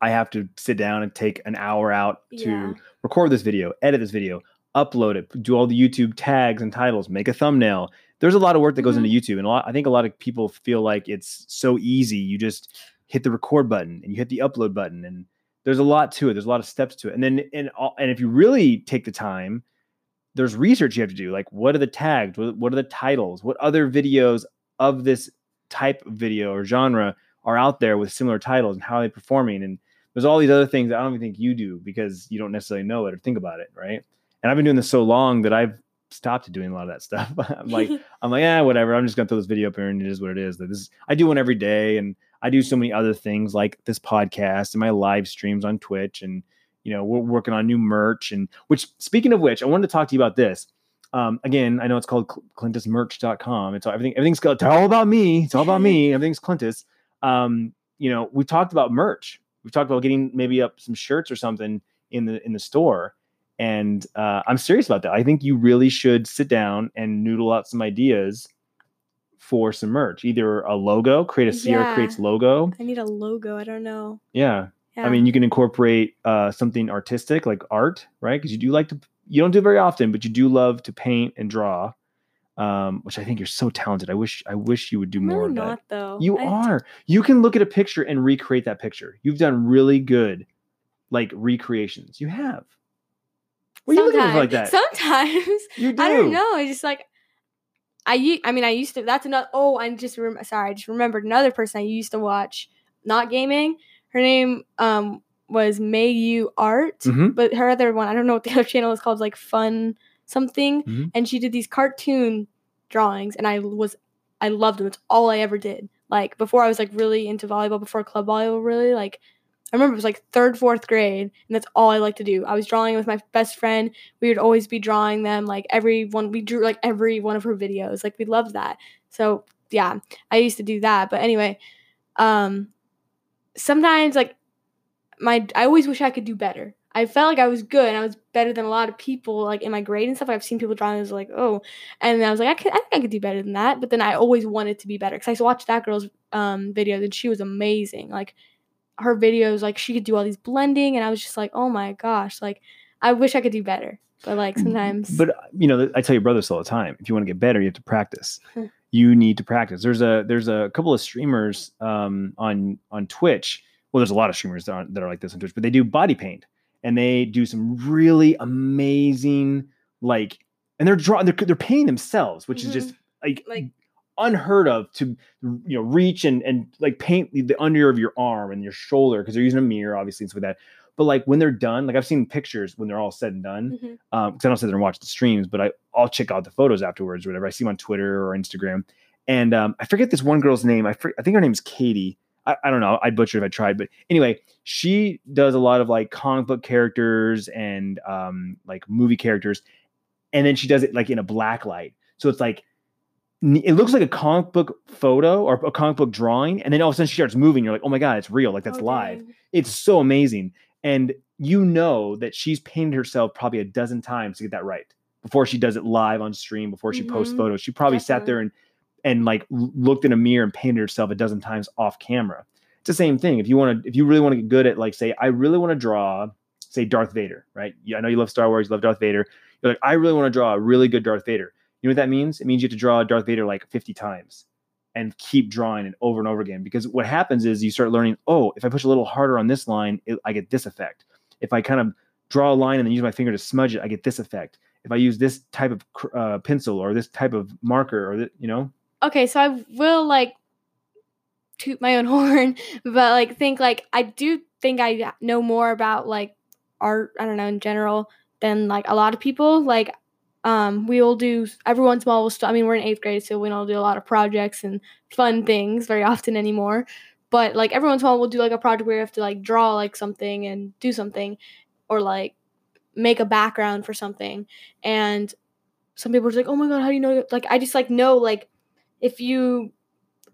I have to sit down and take an hour out to Yeah. record this video, edit this video, upload it, do all the YouTube tags and titles, make a thumbnail. There's a lot of work that goes Mhm. into YouTube, and a lot, I think a lot of people feel like it's so easy. You just hit the record button and you hit the upload button, and there's a lot to it. There's a lot of steps to it, and then and all, and if you really take the time, there's research you have to do. Like, what are the tags? What, what are the titles? What other videos of this type of video or genre are out there with similar titles, and how are they performing? And there's all these other things that I don't even think you do because you don't necessarily know it or think about it, right? And I've been doing this so long that I've stopped doing a lot of that stuff. I'm like, I'm like, yeah, whatever. I'm just gonna throw this video up here, and it is what it is. This I do one every day, and I do so many other things like this podcast and my live streams on Twitch, and you know, we're working on new merch. And which, speaking of which, I wanted to talk to you about this. Um, again, I know it's called Cl- ClintusMerch.com. It's all, everything. Everything's called, it's all about me. It's all about me. Everything's Clintus. Um, you know, we talked about merch. We've talked about getting maybe up some shirts or something in the in the store. And uh, I'm serious about that. I think you really should sit down and noodle out some ideas for some merch. Either a logo, create a Sierra Yeah. Creates logo. I need a logo. I don't know. Yeah. Yeah. I mean, you can incorporate uh, something artistic like art, right? Because you do like to, you don't do it very often, but you do love to paint and draw, um, which I think you're so talented. I wish, I wish you would do I'm more really of that. not though. You I- are. You can look at a picture and recreate that picture. You've done really good, like recreations. You have. What are you looking at like that? Sometimes. Sometimes. you do. I don't know. It's just like I. I mean, I used to. That's another. Oh, I just rem- sorry. I just remembered another person I used to watch. Not gaming. Her name um was Mayu Art, Mhm. but her other one I don't know what the other channel is called. Like Fun something, Mhm. and she did these cartoon drawings, and I was I loved them. It's all I ever did. Like before, I was like really into volleyball. Before club volleyball, really like. I remember it was like third, fourth grade, and that's all I liked to do. I was drawing with my best friend. We would always be drawing them. Like every one, we drew like every one of her videos. Like we loved that. So yeah, I used to do that. But anyway, um, sometimes like my, I always wish I could do better. I felt like I was good. and I was better than a lot of people like in my grade and stuff. I've seen people drawing. I was like, oh, and I was like, I could, I think I could do better than that. But then I always wanted to be better because I watched that girl's um videos and she was amazing. Like her videos, like she could do all these blending, and I was just like, oh my gosh, like I wish I could do better. But like sometimes, But you know, I tell your brother this all the time. If you want to get better, you have to practice. Hmm. you need to practice. There's a there's a couple of streamers um, on on Twitch. Well, there's a lot of streamers that are, that are like this on Twitch, but they do body paint and they do some really amazing like, and they're drawing they're they're painting themselves, which is just like Like- unheard of to you know reach and and like paint the, under of your arm and your shoulder because they're using a mirror obviously and stuff like that. But like when they're done, like I've seen pictures when they're all said and done Mhm. um because I don't sit there and watch the streams, but I I'll check out the photos afterwards or whatever. I see them on Twitter or Instagram, and um, I forget this one girl's name. I for, I think her name's Katie. I, I don't know. I'd butcher if I tried, but anyway, she does a lot of like comic book characters and um like movie characters, and then she does it like in a black light, so it's like. It looks like a comic book photo or a comic book drawing, and then all of a sudden she starts moving. You're like, "Oh my god, it's real! Like that's Oh, live." It's so amazing. And you know that she's painted herself probably a dozen times to get that right before she does it live on stream, before she posts Mhm. photos. She probably sat there and and like looked in a mirror and painted herself a dozen times off camera. It's the same thing. If you want to, if you really want to get good at like, say, I really want to draw, say, Darth Vader, right? Yeah, I know you love Star Wars, you love Darth Vader. You're like, I really want to draw a really good Darth Vader. You know what that means? It means you have to draw Darth Vader like 50 times and keep drawing it over and over again. Because what happens is you start learning, oh, if I push a little harder on this line, it, I get this effect. If I kind of draw a line and then use my finger to smudge it, I get this effect. If I use this type of uh, pencil or this type of marker or th- you know, okay, so I will like toot my own horn, but like think like I do think I know more about like art. I don't know in general than like a lot of people. Like, um, we will do every once in a while. We'll st- I mean, we're in eighth grade, so we don't do a lot of projects and fun things very often anymore. But like every once in a while, we'll do like a project where you have to like draw like something and do something, or like make a background for something. And some people are just like, "Oh my god, how do you know?" Like, I just like know like if you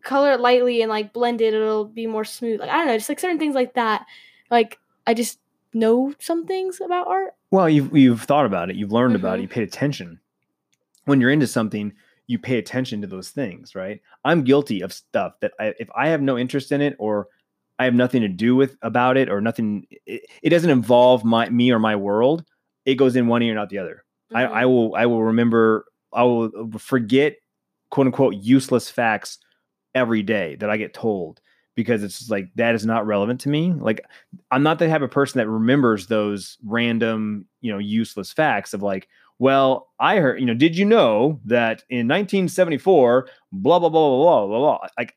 color it lightly and like blend it, it'll be more smooth. Like I don't know, just like certain things like that. Like I just know some things about art. Well, you've you've thought about it, you've learned about it, Mhm. you paid attention. when you're into something, you pay attention to those things, right? I'm guilty of stuff that I, if I have no interest in it or I have nothing to do with about it or nothing, it, it doesn't involve my me or my world. It goes in one ear, not the other. Mhm. I, I will I will remember I will forget quote unquote useless facts every day that I get told because it's like that is not relevant to me. Like I'm not the type of person that remembers those random, you know, useless facts of like, well, I heard, you know, did you know that in 1974, blah blah blah blah blah blah blah. Like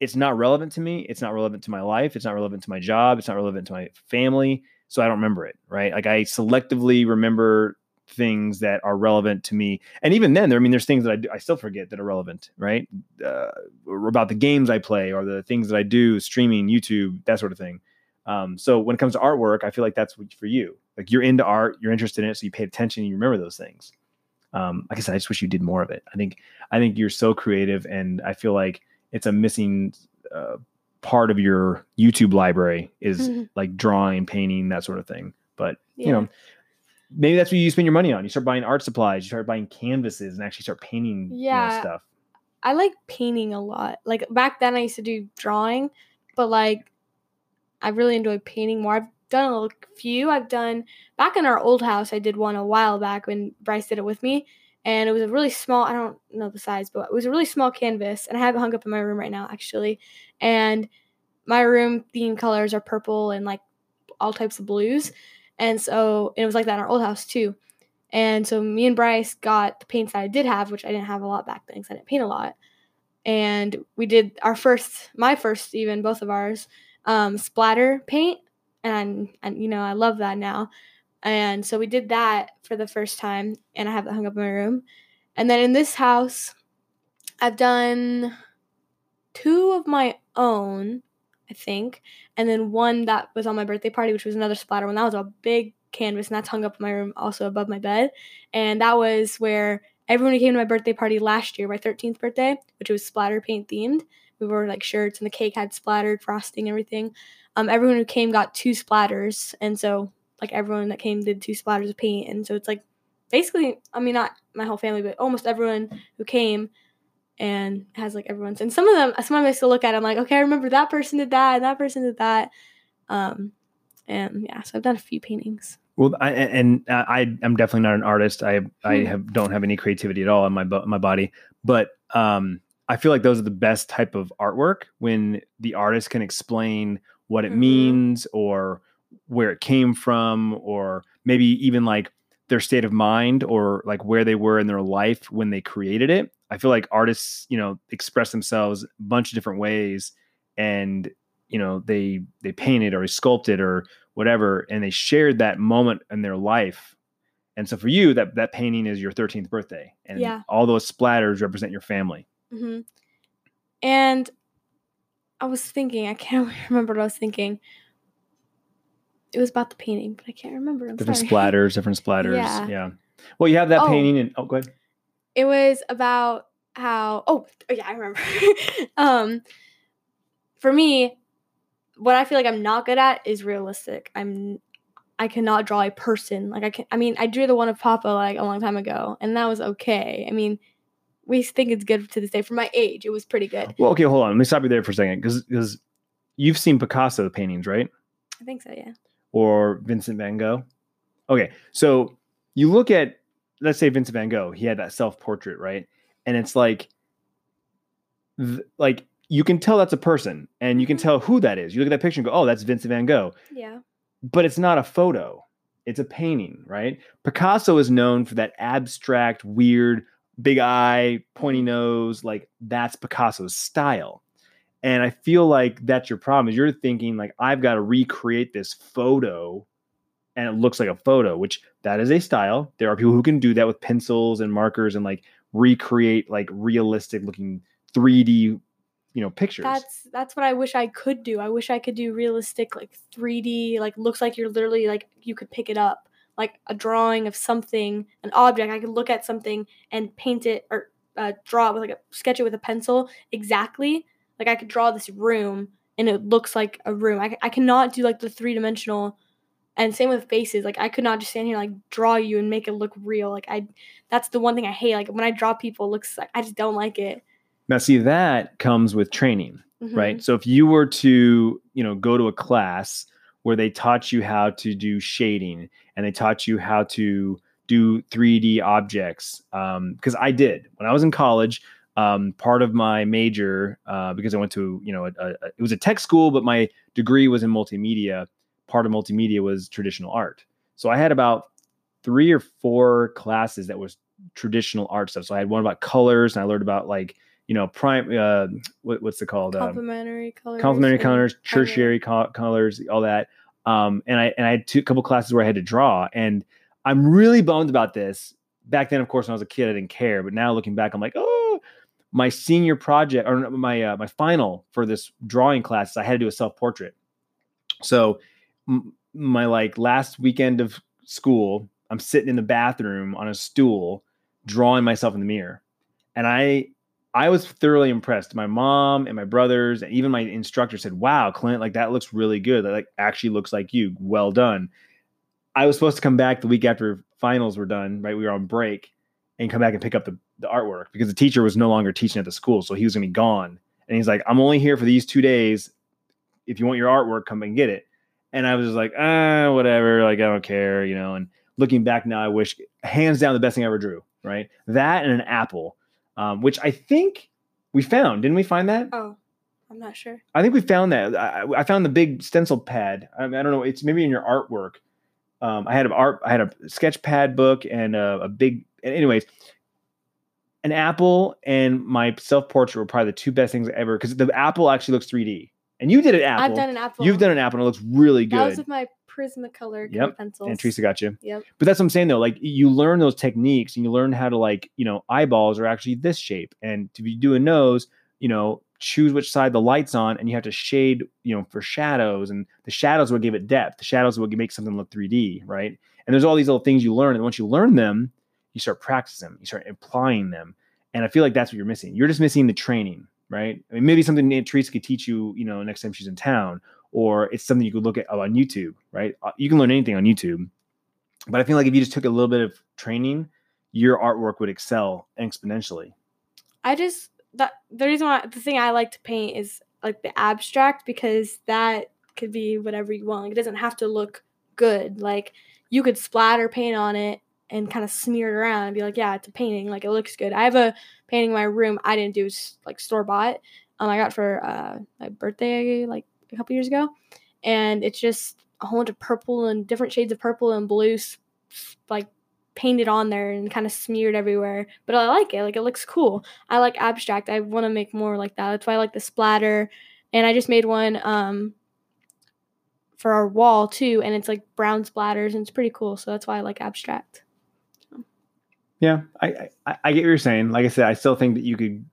it's not relevant to me. It's not relevant to my life. It's not relevant to my job. It's not relevant to my family. So I don't remember it, right? Like I selectively remember things that are relevant to me. And even then, there, I mean, there's things that I, do, I still forget that are relevant, right? Uh, about the games I play or the things that I do, streaming, YouTube, that sort of thing. Um, so when it comes to artwork, I feel like that's for you. Like you're into art, you're interested in it, so you pay attention and you remember those things. Um, like I said, I just wish you did more of it. I think I think you're so creative, and I feel like it's a missing uh, part of your YouTube library is like drawing, painting, that sort of thing. But you know, maybe that's what you spend your money on. You start buying art supplies, you start buying canvases, and actually start painting you know, Yeah. stuff. I like painting a lot. Like back then, I used to do drawing, but like I really enjoy painting more. I've done a few. I've done back in our old house. I did one a while back when Bryce did it with me, and it was a really small. I don't know the size, but it was a really small canvas, and I have it hung up in my room right now, actually. And my room theme colors are purple and like all types of blues, and so it was like that in our old house too. And so me and Bryce got the paints that I did have, which I didn't have a lot back then because I didn't paint a lot. And we did our first, my first, even both of ours, um, splatter paint, and and you know I love that now. And so we did that for the first time, and I have that hung up in my room. And then in this house, I've done two of my own, I think, and then one that was on my birthday party, which was another splatter one. That was a big canvas, and that's hung up in my room, also above my bed. And that was where everyone who came to my birthday party last year, my 13th birthday, which was splatter paint themed. We wore like shirts, and the cake had splattered frosting, everything. Um, everyone who came got two splatters, and so like everyone that came did two splatters of paint, and so it's like basically, I mean, not my whole family, but almost everyone who came and has like everyone's. And some of them, sometimes I still look at, it, I'm like, okay, I remember that person did that, and that person did that. Um, and yeah, so I've done a few paintings. Well, I, and I am definitely not an artist. I I Hmm. have don't have any creativity at all in my my body. But um, I feel like those are the best type of artwork when the artist can explain what it Mhm. means or where it came from, or maybe even like their state of mind or like where they were in their life when they created it. I feel like artists, you know, express themselves a bunch of different ways, and you know they they painted or they sculpted or whatever and they shared that moment in their life and so for you that that painting is your 13th birthday and Yeah. all those splatters represent your family hmm And I was thinking, I can't remember what I was thinking. It was about the painting, but I can't remember. I'm different sorry. splatters different splatters Yeah. yeah well you have that Oh. painting and oh go ahead It was about how. Oh, oh yeah, I remember. um, for me, what I feel like I'm not good at is realistic. I'm. I cannot draw a person. Like I can. I mean, I drew the one of Papa like a long time ago, and that was okay. I mean, we think it's good to this day. For my age, it was pretty good. well okay hold on let me stop you there for a second because because you've seen picasso paintings right I think so. Yeah. or vincent van gogh okay so you look at let's say vincent van gogh he had that self-portrait right? And it's like th- like you can tell that's a person and you can Mhm. tell who that is. You look at that picture and go oh that's vincent van gogh. Yeah. but it's not a photo. It's a painting right? Picasso is known for that abstract weird big eye pointy nose like that's picasso's style. And i feel like that's your problem is you're thinking like i've got to recreate this photo and it looks like a photo which that is a style there are people who can do that with pencils and markers and like recreate like realistic looking 3d you know pictures That's that's what I wish I could do. I wish I could do realistic like 3D like looks like you're literally like you could pick it up. Like a drawing of something, an object. I could look at something and paint it or uh, draw it with like a sketch it with a pencil exactly. Like I could draw this room and it looks like a room. I, I cannot do like the three dimensional And same with faces. Like I could not just stand here and, like draw you and make it look real. Like I that's the one thing I hate. Like when I draw people, it looks like I just don't like it. Now, see, that comes with training, Mhm. right? So if you were to, you know, go to a class where they taught you how to do shading and they taught you how to do 3D objects, because I did when I was in college. Um, part of my major, uh, because I went to, you know, a, a, it was a tech school, but my degree was in multimedia. Part of multimedia was traditional art. So I had about three or four classes that was traditional art stuff. So I had one about colors, and I learned about like you know prime uh, what, what's it called? Um, Complementary colors. complementary colors, tertiary co- colors, all that. Um, and I and I had two couple classes where I had to draw, and I'm really bummed about this. Back then, of course, when I was a kid, I didn't care, but now looking back, I'm like, oh, my senior project or my uh, my final for this drawing class, I had to do a self portrait. So my like last weekend of school, I'm sitting in the bathroom on a stool, drawing myself in the mirror, and I I was thoroughly impressed. My mom and my brothers and even my instructor said, "Wow, Clint, like that looks really good. That like actually looks like you. Well done." I was supposed to come back the week after finals were done, right? We were on break and come back and pick up the, the artwork because the teacher was no longer teaching at the school, so he was gonna be gone. And he's like, "I'm only here for these two days. If you want your artwork, come and get it." And I was just like, "Ah, whatever. Like I don't care, you know." And looking back now, I wish hands down the best thing I ever drew. Right, that and an apple um, which I think we found. Didn't we find that? Oh, I'm not sure. I think we found that. I, I found the big stencil pad. I, mean, I don't know. It's maybe in your artwork. Um, I had an art. I had a sketch pad book and a, a big. Anyways, an apple and my self portrait were probably the two best things ever because the apple actually looks 3D. And you did an apple. I've done an apple. You've done an apple and it looks really good. That was with my Prismacolor Yep, pencils. And Teresa got you. Yep. But that's what I'm saying though. Like you learn those techniques and you learn how to like, you know, eyeballs are actually this shape. And to be do a nose, you know, choose which side the light's on and you have to shade, you know, for shadows. And the shadows will give it depth. The shadows will make something look 3D, right? And there's all these little things you learn. And once you learn them, you start practicing them, you start applying them. And I feel like that's what you're missing. You're just missing the training, right? I mean, maybe something that Teresa could teach you, you know, next time she's in town, or it's something you could look at on YouTube, right? Uh, You can learn anything on YouTube. But I feel like if you just took a little bit of training, your artwork would excel exponentially. I just that the reason why the thing I like to paint is like the abstract because that could be whatever you want. Like, it doesn't have to look good. Like you could splatter paint on it and kind of smear it around and be like, yeah, it's a painting. Like it looks good. I have a painting in my room. I didn't do like store bought. Um, I got for uh my birthday like a couple years ago, and it's just a whole bunch of purple and different shades of purple and blue, like painted on there and kind of smeared everywhere. But I like it. Like it looks cool. I like abstract. I want to make more like that. That's why I like the splatter. And I just made one um for our wall too, and it's like brown splatters and it's pretty cool. So that's why I like abstract. Yeah, I, I I get what you're saying. Like I said, I still think that you could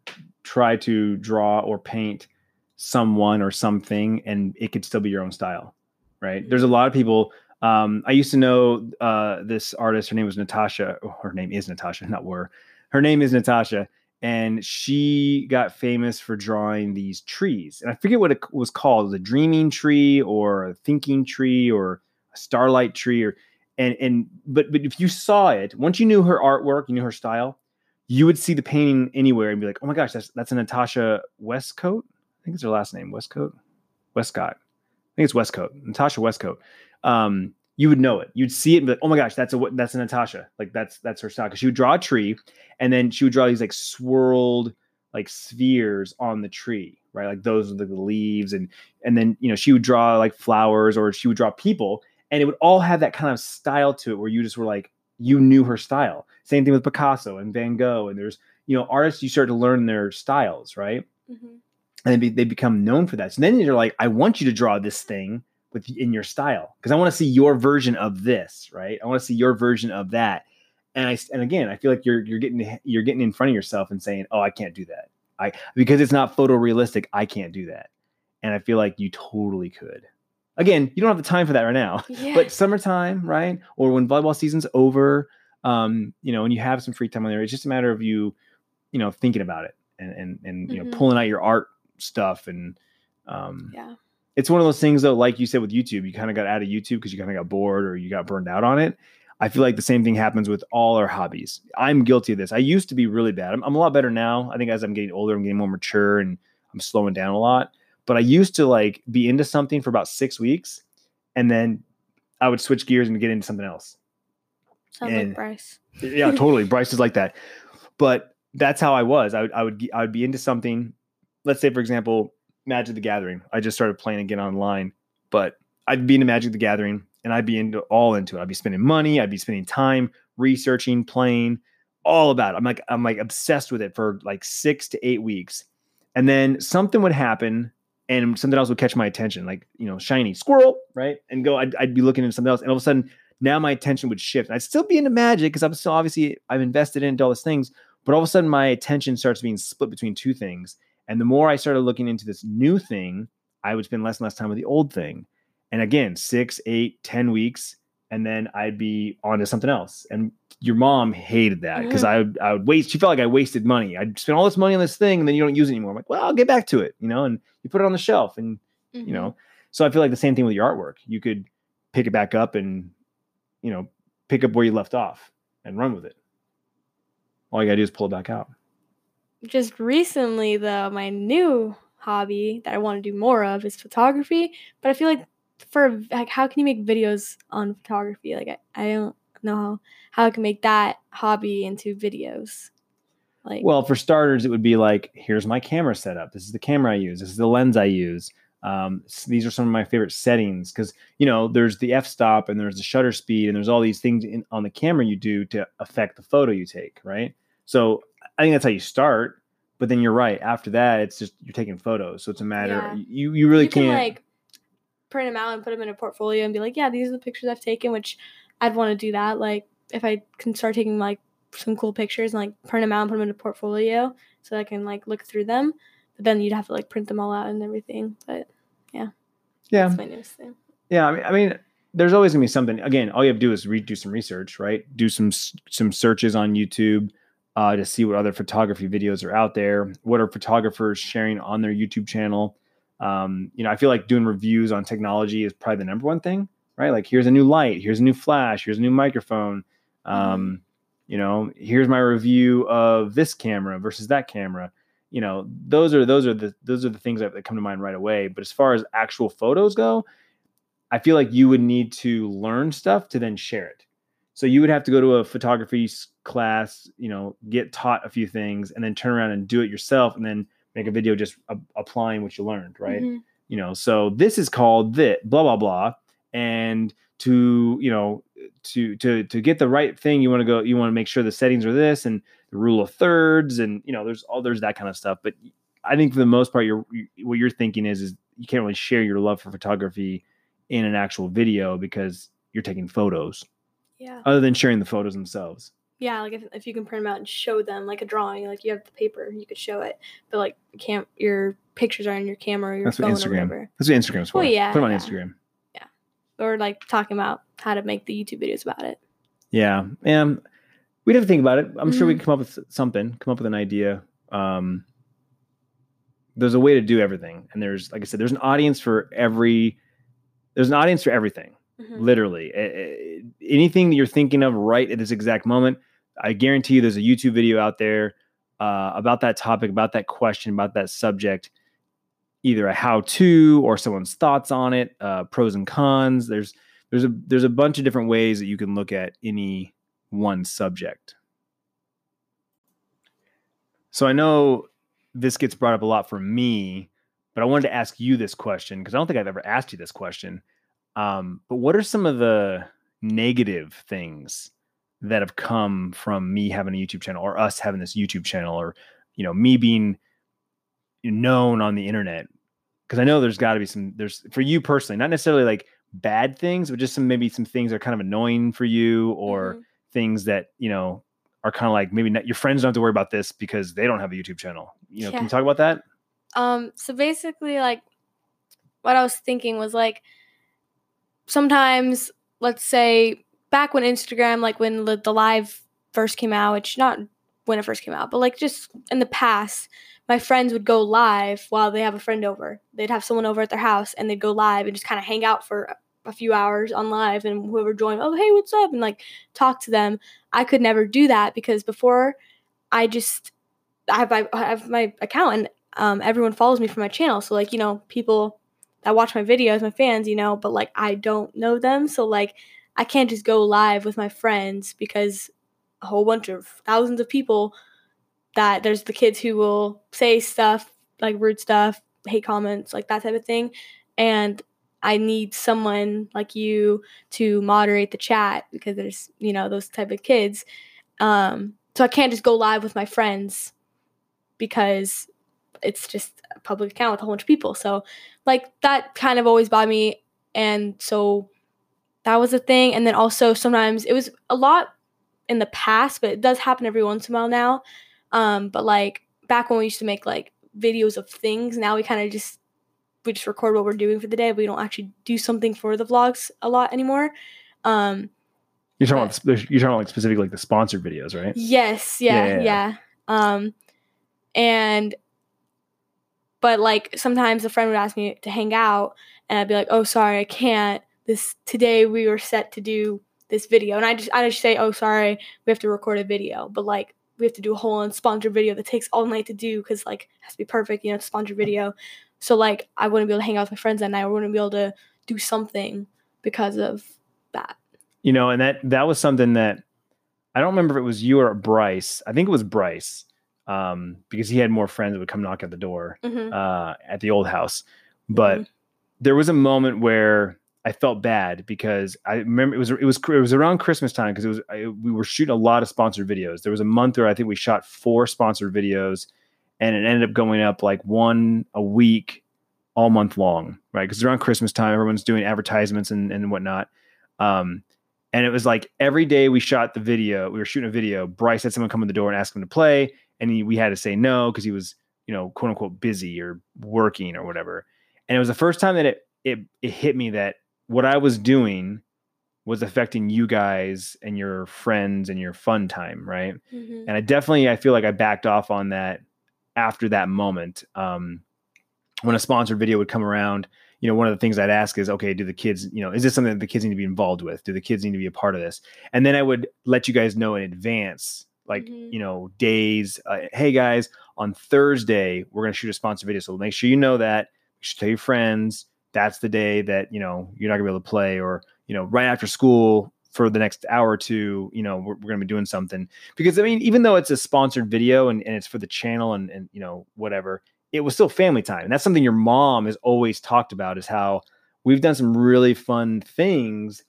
try to draw or paint someone or something, and it could still be your own style, right? There's a lot of people. Um, I used to know uh, this artist. Her name was Natasha. oh, her name is Natasha, not were. Her name is Natasha, and she got famous for drawing these trees. And I forget what it was called: the dreaming tree, or a thinking tree, or a starlight tree, or and and but but if you saw it once you knew her artwork you knew her style you would see the painting anywhere and be like oh my gosh that's that's a natasha Wescoat i think it's her last name Wescoat westcott. I think it's Wescoat natasha Wescoat um you would know it. You'd see it and be like oh my gosh that's a that's a natasha. Like that's that's her style. Because she would draw a tree and then she would draw these like swirled like spheres on the tree right? Like those are the leaves and and then you know she would draw like flowers or she would draw people and it would all have that kind of style to it where you just were like you knew her style. Same thing with picasso and van gogh and there's you know artists you start to learn their styles right? Mm-hmm. and they, be, they become known for that. So then you're like i want you to draw this thing with in your style because i want to see your version of this right? I want to see your version of that. And i and again i feel like you're you're getting you're getting in front of yourself and saying oh i can't do that. I because it's not photorealistic i can't do that. And i feel like you totally could again you don't have the time for that right now Yeah. but summertime, right? Or when volleyball season's over, um, you know, and you have some free time on there, it's just a matter of you, you know, thinking about it and and and you know, Mhm. pulling out your art stuff and um yeah. it's one of those things though, like you said with YouTube, you kind of got out of YouTube because you kind of got bored or you got burned out on it. I feel like the same thing happens with all our hobbies. I'm guilty of this. I used to be really bad. I'm, I'm a lot better now. I think as I'm getting older, I'm getting more mature and I'm slowing down a lot. But I used to like be into something for about six weeks, and then I would switch gears and get into something else. Sounds And- like Bryce. yeah, totally. Bryce is like that. But that's how I was. I would, I would, I would be into something. Let's say, for example, Magic the Gathering. I just started playing again online, but I'd be into Magic the Gathering and I'd be into all into it. I'd be spending money. I'd be spending time researching, playing, all about it. I'm like, I'm like obsessed with it for like six to eight weeks, and then something would happen. And something else would catch my attention, like you know, shiny squirrel, right? And go, I'd, I'd be looking at something else, and all of a sudden, now my attention would shift. I'd still be into magic because I'm still obviously I've invested into all these things, but all of a sudden my attention starts being split between two things. And the more I started looking into this new thing, I would spend less and less time with the old thing. And again, six, eight, ten weeks, and then I'd be on to something else. And your mom hated that because I would I would waste. She felt like I wasted money. I'd spend all this money on this thing, and then you don't use it anymore. I'm like, well, I'll get back to it, you know. And you put it on the shelf, and Mm-hmm. you know so i feel like the same thing with your artwork you could pick it back up and you know pick up where you left off and run with it all you gotta do is pull it back out just recently though my new hobby that i want to do more of is photography but i feel like for like how can you make videos on photography? Like i, I don't know how, how i can make that hobby into videos. Like well for starters it would be like here's my camera setup. This is the camera i use. This is the lens i use. Um, s- these are some of my favorite settings because you know there's the f-stop and there's the shutter speed and there's all these things in, on the camera you do to affect the photo you take right? So i think that's how you start but then you're right. After that it's just you're taking photos. So it's a matter Yeah. you you really you can can't like print them out and put them in a portfolio and be like yeah these are the pictures i've taken which i'd want to do that like if i can start taking like some cool pictures and like print them out and put them in a portfolio so i can like look through them but then you'd have to like print them all out and everything but yeah Yeah. that's my newest thing Yeah, I mean, I mean, there's always gonna be something. Again, all you have to do is re- do some research, right? Do some some searches on YouTube uh, to see what other photography videos are out there. What are photographers sharing on their YouTube channel? Um, you know, I feel like doing reviews on technology is probably the number one thing, right? Like, here's a new light, here's a new flash, here's a new microphone. Um, You know, here's my review of this camera versus that camera. You know, those are those are the those are the things that, that come to mind right away. But as far as actual photos go, I feel like you would need to learn stuff to then share it. So you would have to go to a photography class, you know, get taught a few things, and then turn around and do it yourself, and then make a video just a- applying what you learned, right? Mhm. You know, so this is called this blah blah blah, and to you know to to to get the right thing, you want to go, you want to make sure the settings are this and the rule of thirds, and you know, there's all there's that kind of stuff. But I think for the most part, you're you- what you're thinking is is you can't really share your love for photography in an actual video because you're taking photos yeah other than sharing the photos themselves. Yeah like if, if you can print them out and show them like a drawing like you have the paper you could show it but like can't your pictures are on your camera or your That's phone what or Instagram. whatever That's what Instagram's for. Well, yeah, Put them on yeah. Instagram. Yeah, or like talking about how to make the youtube videos about it Yeah. Um, we'd have to think about it. I'm sure we Mhm. could come up with something, come up with an idea. Um, there's a way to do everything. And there's, like I said, there's an audience for every, there's an audience for everything. Mhm. literally anything that you're thinking of right at this exact moment i guarantee you there's a youtube video out there uh, about that topic about that question about that subject. Either a how to or someone's thoughts on it uh, pros and cons. There's there's a there's a bunch of different ways that you can look at any one subject. So i know this gets brought up a lot for me but i wanted to ask you this question because i don't think i've ever asked you this question. Um, but what are some of the negative things that have come from me having a YouTube channel or us having this YouTube channel or, you know, me being known on the internet? Because I know there's got to be some, there's for you personally, not necessarily like bad things, but just some maybe some things that are kind of annoying for you or Mhm. things that, you know, are kind of like maybe not, your friends don't have to worry about this because they don't have a YouTube channel. You know, can you talk about that? Um, so basically, like, what I was thinking was like, sometimes, let's say, back when Instagram, like when the, the live first came out, which not when it first came out, but like just in the past, my friends would go live while they have a friend over. They'd have someone over at their house and they'd go live and just kind of hang out for a few hours on live and whoever joined, oh, hey, what's up? And like talk to them. I could never do that because before I just, I have my, I have my account and um, everyone follows me from my channel. So like, you know, people that watch my videos, my fans, you know, but like I don't know them. So like I can't just go live with my friends because a whole bunch of thousands of people that there's the kids who will say stuff like rude stuff, hate comments, like that type of thing. And I need someone like you to moderate the chat because there's, you know, those type of kids. Um, so I can't just go live with my friends because it's just a public account with a whole bunch of people. So like that kind of always bothered me. And so that was a thing. And then also sometimes it was a lot in the past, but it does happen every once in a while now. Um, but like back when we used to make like videos of things, now we kind of just we just record what we're doing for the day. we don't actually do something for the vlogs a lot anymore. Um, you're talking but, about you're talking about like specifically like the sponsored videos, right? Yes, yeah, yeah, yeah. yeah. Um, and but like sometimes a friend would ask me to hang out, and I'd be like, "Oh, sorry, I can't." This today we were set to do this video, and I just I just say, "Oh, sorry, we have to record a video." But like we have to do a whole unsponsored video that takes all night to do because like it has to be perfect, you know, sponsored video. So like I wouldn't be able to hang out with my friends that night. I wouldn't be able to do something because of that. You know, and that that was something that I don't remember if it was you or Bryce. I think it was Bryce, um, because he had more friends that would come knock at the door mm-hmm. uh, at the old house. But mm-hmm. there was a moment where I felt bad because I remember it was it was it was around Christmas time because it was I, we were shooting a lot of sponsored videos. There was a month where I think we shot four sponsored videos, and it ended up going up like one a week, all month long, right? Because around Christmas time, everyone's doing advertisements and and whatnot. Um, and it was like every day we shot the video, we were shooting a video. Bryce had someone come in the door and ask him to play, and he, we had to say no because he was you know quote unquote busy or working or whatever. And it was the first time that it it it hit me that what I was doing was affecting you guys and your friends and your fun time, right? Mm-hmm. And I definitely I feel like I backed off on that after that moment. Um, when a sponsored video would come around, you know, one of the things I'd ask is, okay, do the kids, you know, is this something that the kids need to be involved with? Do the kids need to be a part of this? And then I would let you guys know in advance, like, mm-hmm. you know, days. Uh, hey guys, on Thursday we're going to shoot a sponsored video, so make sure you know that. You should tell your friends that's the day that you know you're not gonna be able to play or you know right after school for the next hour or two you know we're, we're gonna be doing something. Because i mean even though it's a sponsored video and, and it's for the channel and and you know whatever it was still family time. And that's something your mom has always talked about is how we've done some really fun things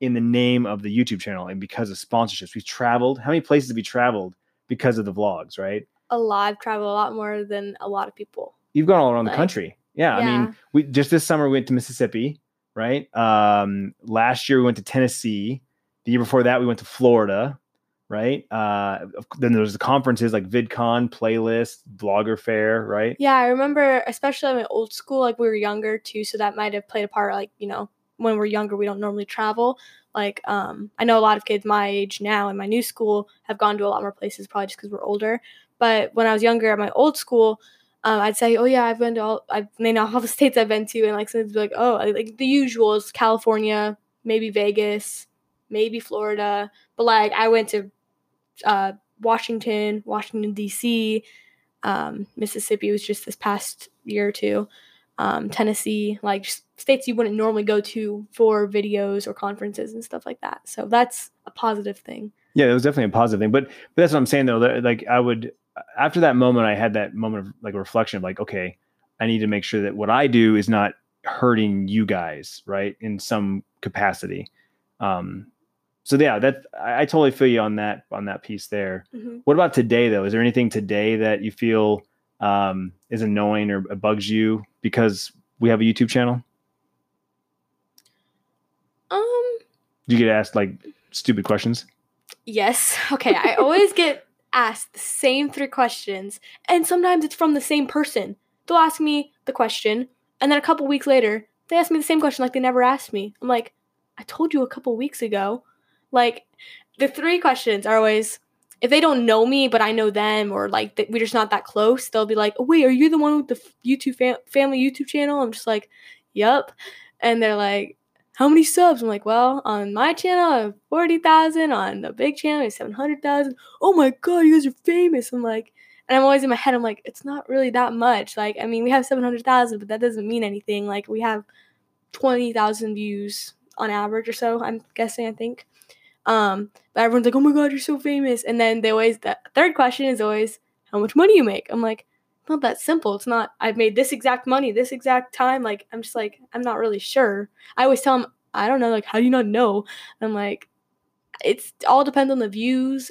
in the name of the youtube channel and because of sponsorships. We've traveled. How many places have we traveled because of the vlogs right? A lot. I've traveled a lot more than a lot of people. You've gone all around like, the country yeah, yeah, I mean, we just this summer we went to Mississippi, right? Um, last year we went to Tennessee. The year before that we went to Florida, right? Uh, then there's the conferences like VidCon, Playlist, Vlogger Fair, right? Yeah, I remember, especially in my old school, like we were younger too, so that might have played a part. Like you know, when we're younger, we don't normally travel. Like um, I know a lot of kids my age now in my new school have gone to a lot more places, probably just because we're older. But when I was younger at my old school, um, I'd say, oh yeah, I've been to all, I've named all the states I've been to, and like someone's be like, oh, like the usuals, California, maybe Vegas, maybe Florida, but like I went to uh, Washington, Washington D.C., um, Mississippi was just this past year or two, um, Tennessee, like states you wouldn't normally go to for videos or conferences and stuff like that. So that's a positive thing. Yeah, it was definitely a positive thing, but but that's what I'm saying though. That, like I would after that moment, I had that moment of like a reflection of like, okay, I need to make sure that what I do is not hurting you guys, right, in some capacity. Um, so yeah, that I, I totally feel you on that on that piece there. Mm-hmm. What about today though? Is there anything today that you feel um, is annoying or bugs you because we have a YouTube channel? Um, do you get asked like stupid questions? Yes. Okay. I always get asked the same three questions, and sometimes it's from the same person. They'll ask me the question, and then a couple weeks later, they ask me the same question like they never asked me. I'm like, I told you a couple weeks ago. Like, the three questions are always, if they don't know me but I know them or like th- we're just not that close, they'll be like, "Oh wait, are you the one with the YouTube fam- family YouTube channel?" I'm just like, "Yup," and they're like. How many subs? I'm like, well, on my channel, I have 40,000. On the big channel, I have 700,000. Oh my God, you guys are famous. I'm like, and I'm always in my head, I'm like, it's not really that much. Like, I mean, we have 700,000, but that doesn't mean anything. Like, we have 20,000 views on average or so, I'm guessing, I think. Um, but everyone's like, oh my God, you're so famous. And then they always, the third question is always, how much money you make? I'm like, not that simple. It's not, I've made this exact money, this exact time. Like, I'm just like, I'm not really sure. I always tell them, I don't know, like, how do you not know? I'm like, it's all depends on the views.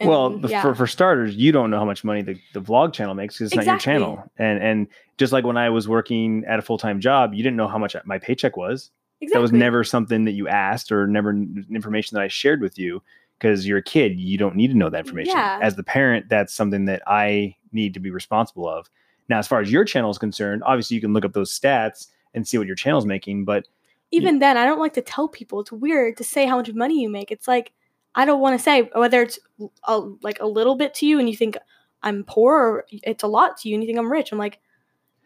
and well, yeah. for for starters, you don't know how much money the, the vlog channel makes because it's not your channel. And and just like when I was working at a full time job, you didn't know how much my paycheck was. That was never something that you asked or never information that I shared with you because you're a kid. You don't need to know that information. Yeah. As the parent, that's something that I need to be responsible of. Now, as far as your channel is concerned, obviously you can look up those stats and see what your channel's making, but even then, I don't like to tell people. It's weird to say how much money you make. It's like I don't want to say whether it's a, like a little bit to you and you think I'm poor, or it's a lot to you and you think I'm rich. I'm like,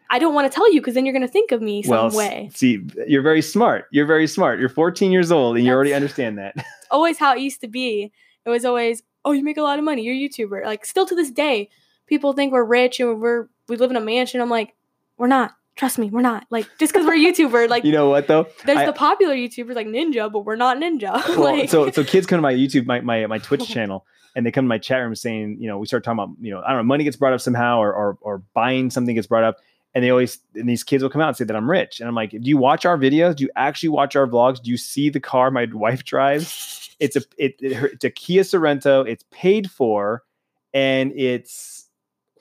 I don't want to tell you because then you're gonna think of me some well, s- way. see, you're very smart. You're very smart. You're 14 years old and you already understand that. Always how it used to be. It was always, oh, you make a lot of money. You're a YouTuber. Like still to this day, people think we're rich and we're we live in a mansion. I'm like, we're not. Trust me, we're not. Like just because we're YouTuber, like you know what though? there's I- the popular YouTubers like Ninja, but we're not Ninja. well, like, so so kids come to my YouTube, my my my Twitch channel, and they come to my chat room saying, you know, we start talking about, you know, I don't know, money gets brought up somehow, or or, or buying something gets brought up, and they always and these kids will come out and say that I'm rich, and I'm like, do you watch our videos? Do you actually watch our vlogs? Do you see the car my wife drives? It's a it, it it's a Kia Sorento. It's paid for, and it's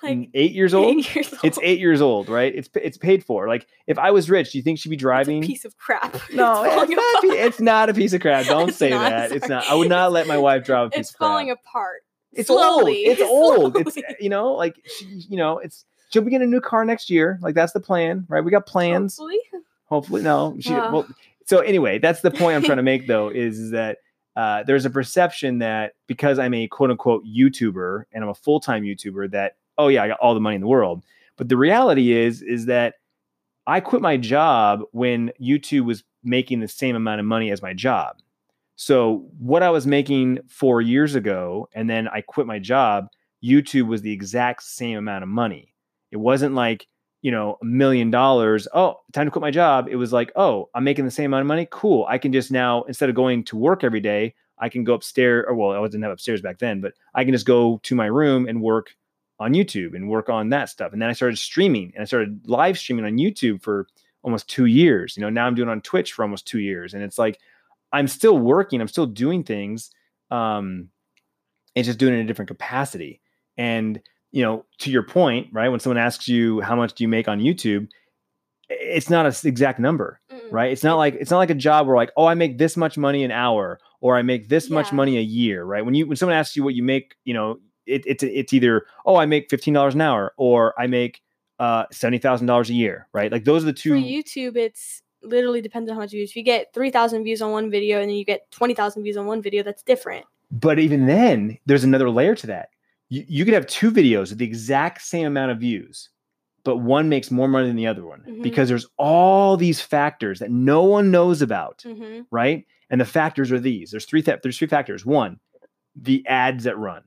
like eight years old. eight years old. It's eight years old, right? It's it's paid for. Like if I was rich, do you think she'd be It's driving? a piece of crap. No, it's it's not, a it's not a piece of crap. Don't It's say not, that. It's not. I would not let my wife drive a piece It's of crap. falling apart. It's slowly. old. It's old. It's you know, like she, you know, it's she'll be getting a new car next year. Like that's the plan, right? We got plans. Hopefully. Hopefully, no. She, Uh. well, so anyway, that's the point I'm trying to make though is, is that uh, there's a perception that because I'm a quote unquote YouTuber and I'm a full time YouTuber that oh yeah I got all the money in the world. But the reality is is that I quit my job when YouTube was making the same amount of money as my job. So what I was making four years ago, and then I quit my job, YouTube was the exact same amount of money. It wasn't like, you know, a million dollars. Oh, time to quit my job. It was like, oh, I'm making the same amount of money. Cool. I can just now, instead of going to work every day, I can go upstairs, or well, I didn't have upstairs back then, but I can just go to my room and work on YouTube and work on that stuff. And then I started streaming and I started live streaming on YouTube for almost two years. You know, now I'm doing on Twitch for almost two years. And it's like I'm still working, I'm still doing things. Um, it's just doing it in a different capacity. And you know, to your point, right? When someone asks you how much do you make on YouTube, it's not an exact number, Mm-mm. right? It's not like it's not like a job where like, oh, I make this much money an hour, or I make this much money a year, right? When you when someone asks you what you make, you know, it, it's it's either oh, I make fifteen dollars an hour, or I make uh seventy thousand dollars a year, right? Like those are the two. For YouTube, it's literally depends on how much views. If you get three thousand views on one video and then you get twenty thousand views on one video, that's different. But even then, there's another layer to that. You, you could have two videos with the exact same amount of views, but one makes more money than the other one Mhm. because there's all these factors that no one knows about, Mm-hmm. right? And the factors are these. There's three. Th- there's three factors. One, the ads that run,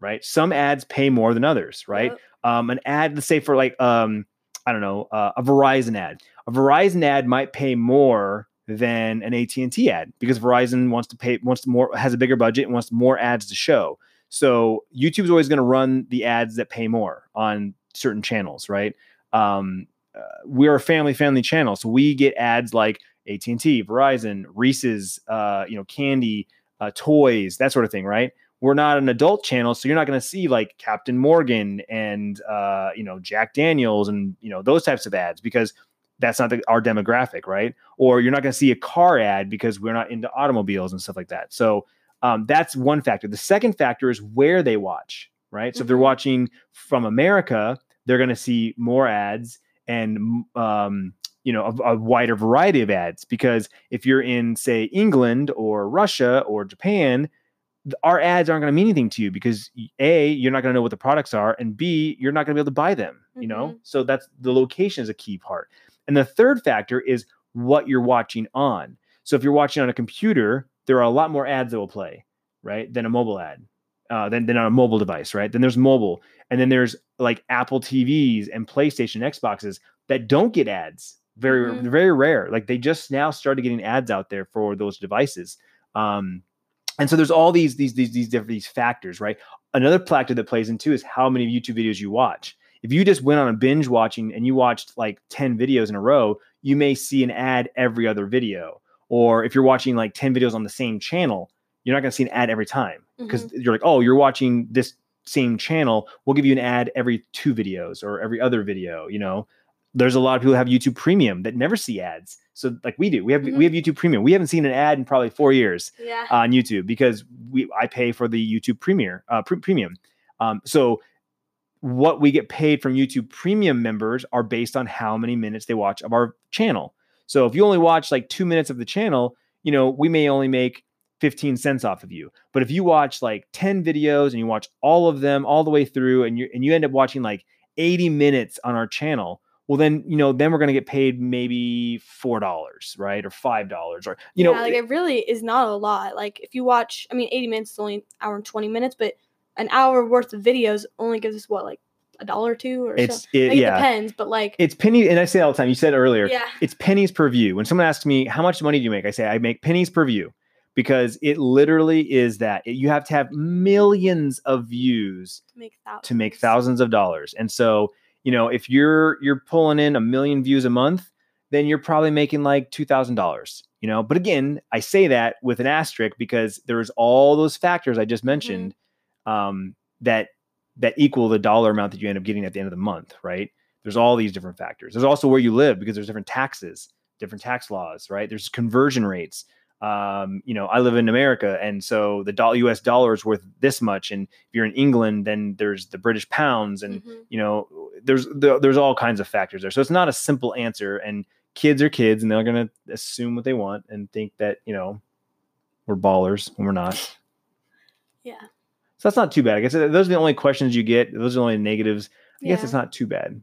right? Some ads pay more than others, right? um, an ad, let's say for like, um, I don't know, uh, a Verizon ad. A Verizon ad might pay more than an AT and T ad because Verizon wants to pay, wants more, has a bigger budget and wants more ads to show. So YouTube's always going to run the ads that pay more on certain channels, right? Um, uh, we're a family family channel, so we get ads like AT and T, Verizon, Reese's, uh, you know, candy, uh, toys, that sort of thing, right? We're not an adult channel, so you're not going to see like Captain Morgan and uh, you know Jack Daniels and you know those types of ads because that's not the, our demographic, right? Or you're not going to see a car ad because we're not into automobiles and stuff like that. So um, that's one factor. The second factor is where they watch, right? So if they're Mhm. watching from America, they're going to see more ads and um, you know a, a wider variety of ads because if you're in say England or Russia or Japan our ads aren't going to mean anything to you because a you're not going to know what the products are and b you're not going to be able to buy them you know? Mhm. so that's the location is a key part. And the third factor is what you're watching on. So if you're watching on a computer there are a lot more ads that will play right than a mobile ad uh, than, than on a mobile device right? Then there's mobile and then there's like apple tvs and playstation xboxes that don't get ads. Very Mhm. very rare. Like they just now started getting ads out there for those devices. Um and so there's all these these these these different these factors right? Another factor that plays into is how many youtube videos you watch. If you just went on a binge watching and you watched like 10 videos in a row you may see an ad every other video. Or if you're watching like 10 videos on the same channel you're not going to see an ad every time. Because mm-hmm. you're like oh you're watching this same channel. We'll give you an ad every two videos or every other video you know there's a lot of people who have youtube premium that never see ads so like we do we have we have youtube premium we haven't seen an ad in probably four years yeah. on YouTube because we I pay for the YouTube Premier uh, pre- Premium. Um, so what we get paid from YouTube Premium members are based on how many minutes they watch of our channel. So if you only watch like two minutes of the channel, you know we may only make 15 cents off of you. But if you watch like 10 videos and you watch all of them all the way through, and you and you end up watching like 80 minutes on our channel, well then you know then we're gonna get paid maybe four dollars, right, or five dollars, or you know yeah, like it really is not a lot. Like if you watch, I mean, 80 minutes is only an hour and 20 minutes, but an hour worth of videos only gives us what, like a dollar or two or it's so. it, Like, It yeah. depends, but like it's penny and i say all the time you said earlier yeah, it's pennies per view when someone asks me how much money do you make i say i make pennies per view because it literally is that It- you have to have millions of views to make to make thousands of dollars and so you know if you're you're pulling in a million views a month then you're probably making like $2000 you know? But again i say that with an asterisk because there's all those factors i just mentioned um, that that equal the dollar amount that you end up getting at the end of the month right? There's all these different factors. There's also where you live because there's different taxes different tax laws right? There's conversion rates um, you know i live in america and so the dollar us dollar is worth this much and if you're in england then there's the british pounds and Mhm. you know there's there- there's all kinds of factors there. So it's not a simple answer and kids are kids and they're going to assume what they want and think that you know we're ballers when we're not. Yeah, so that's not too bad. I guess those are the only questions you get. Those are the only negatives. I guess it's not too bad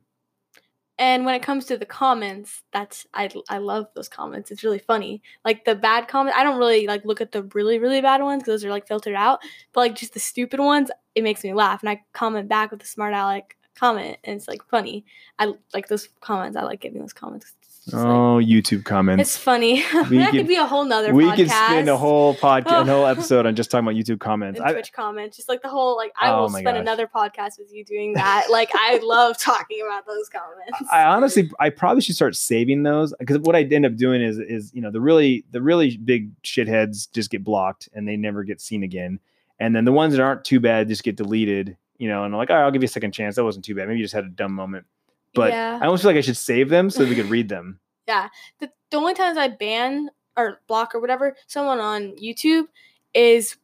And when it comes to the comments, that's I I love those comments. It's really funny. Like the bad comment, I don't really like look at the really really bad ones because those are like filtered out. But like just the stupid ones, it makes me laugh, and I comment back with a smart aleck comment, and it's like funny. I like those comments. I like getting those comments. Just, like, oh youtube comments it's funny. We that could- could be a whole nother. we podcast. could spend a whole podcast, a Oh. whole episode on just talking about YouTube comments. and I, Twitch comments, just like the whole like I Oh will spend gosh. another podcast with you doing that. like I love talking about those comments. I honestly, I probably should start saving those because what I end up doing is, is you know, the really, the really big shitheads just get blocked and they never get seen again, and then the ones that aren't too bad just get deleted. You know, and I'm like, all right, I'll give you a second chance. That wasn't too bad. Maybe you just had a dumb moment. But yeah. I almost feel like I should save them so we could read them. Yeah. The, the only times I ban or block or whatever someone on YouTube is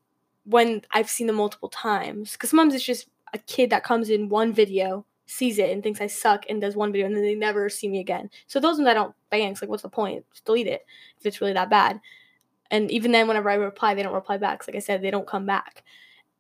when I've seen them multiple times. Because sometimes it's just a kid that comes in one video, sees it, and thinks I suck, and does one video, and then they never see me again. So those ones I don't ban. It's like, what's the point? Just delete it if it's really that bad. And even then, whenever I reply, they don't reply back. like I said, they don't come back.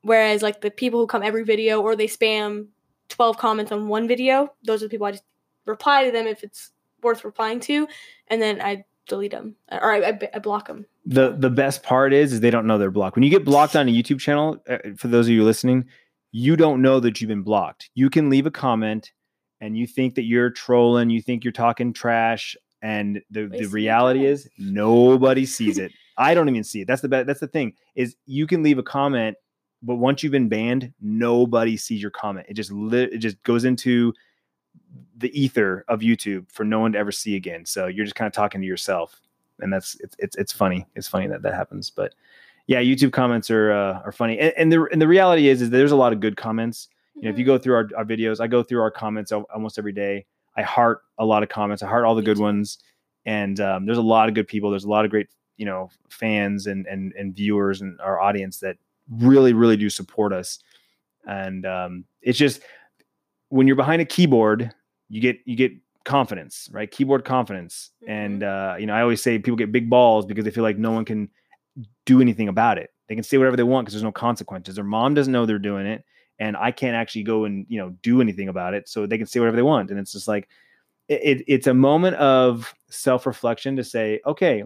Whereas like the people who come every video or they spam twelve comments on one video, those are the people I just reply to them if it's worth replying to, and then I delete them or I, I, I block them. the The best part is, is they don't know they're blocked. When you get blocked on a YouTube channel, uh, for those of you listening, you don't know that you've been blocked. You can leave a comment, and you think that you're trolling, you think you're talking trash, and the, the reality is nobody sees it. I don't even see it. That's the that's the thing is you can leave a comment, but once you've been banned, nobody sees your comment. It just li- it just goes into the ether of YouTube for no one to ever see again. So you're just kind of talking to yourself, and that's it's it's, it's funny. It's funny that that happens, but yeah, YouTube comments are uh, are funny, and, and the and the reality is is there's a lot of good comments. You know, if you go through our, our videos, I go through our comments almost every day. I heart a lot of comments. I heart all the good ones, and um, there's a lot of good people. There's a lot of great you know fans and and and viewers and our audience that really really do support us. And um, it's just when you're behind a keyboard, you get you get confidence, right? Keyboard confidence, and uh, you know I always say people get big balls because they feel like no one can do anything about it. They can say whatever they want because there's no consequences. Their mom doesn't know they're doing it, and I can't actually go and you know do anything about it. So they can say whatever they want, and it's just like it, it it's a moment of self reflection to say, okay,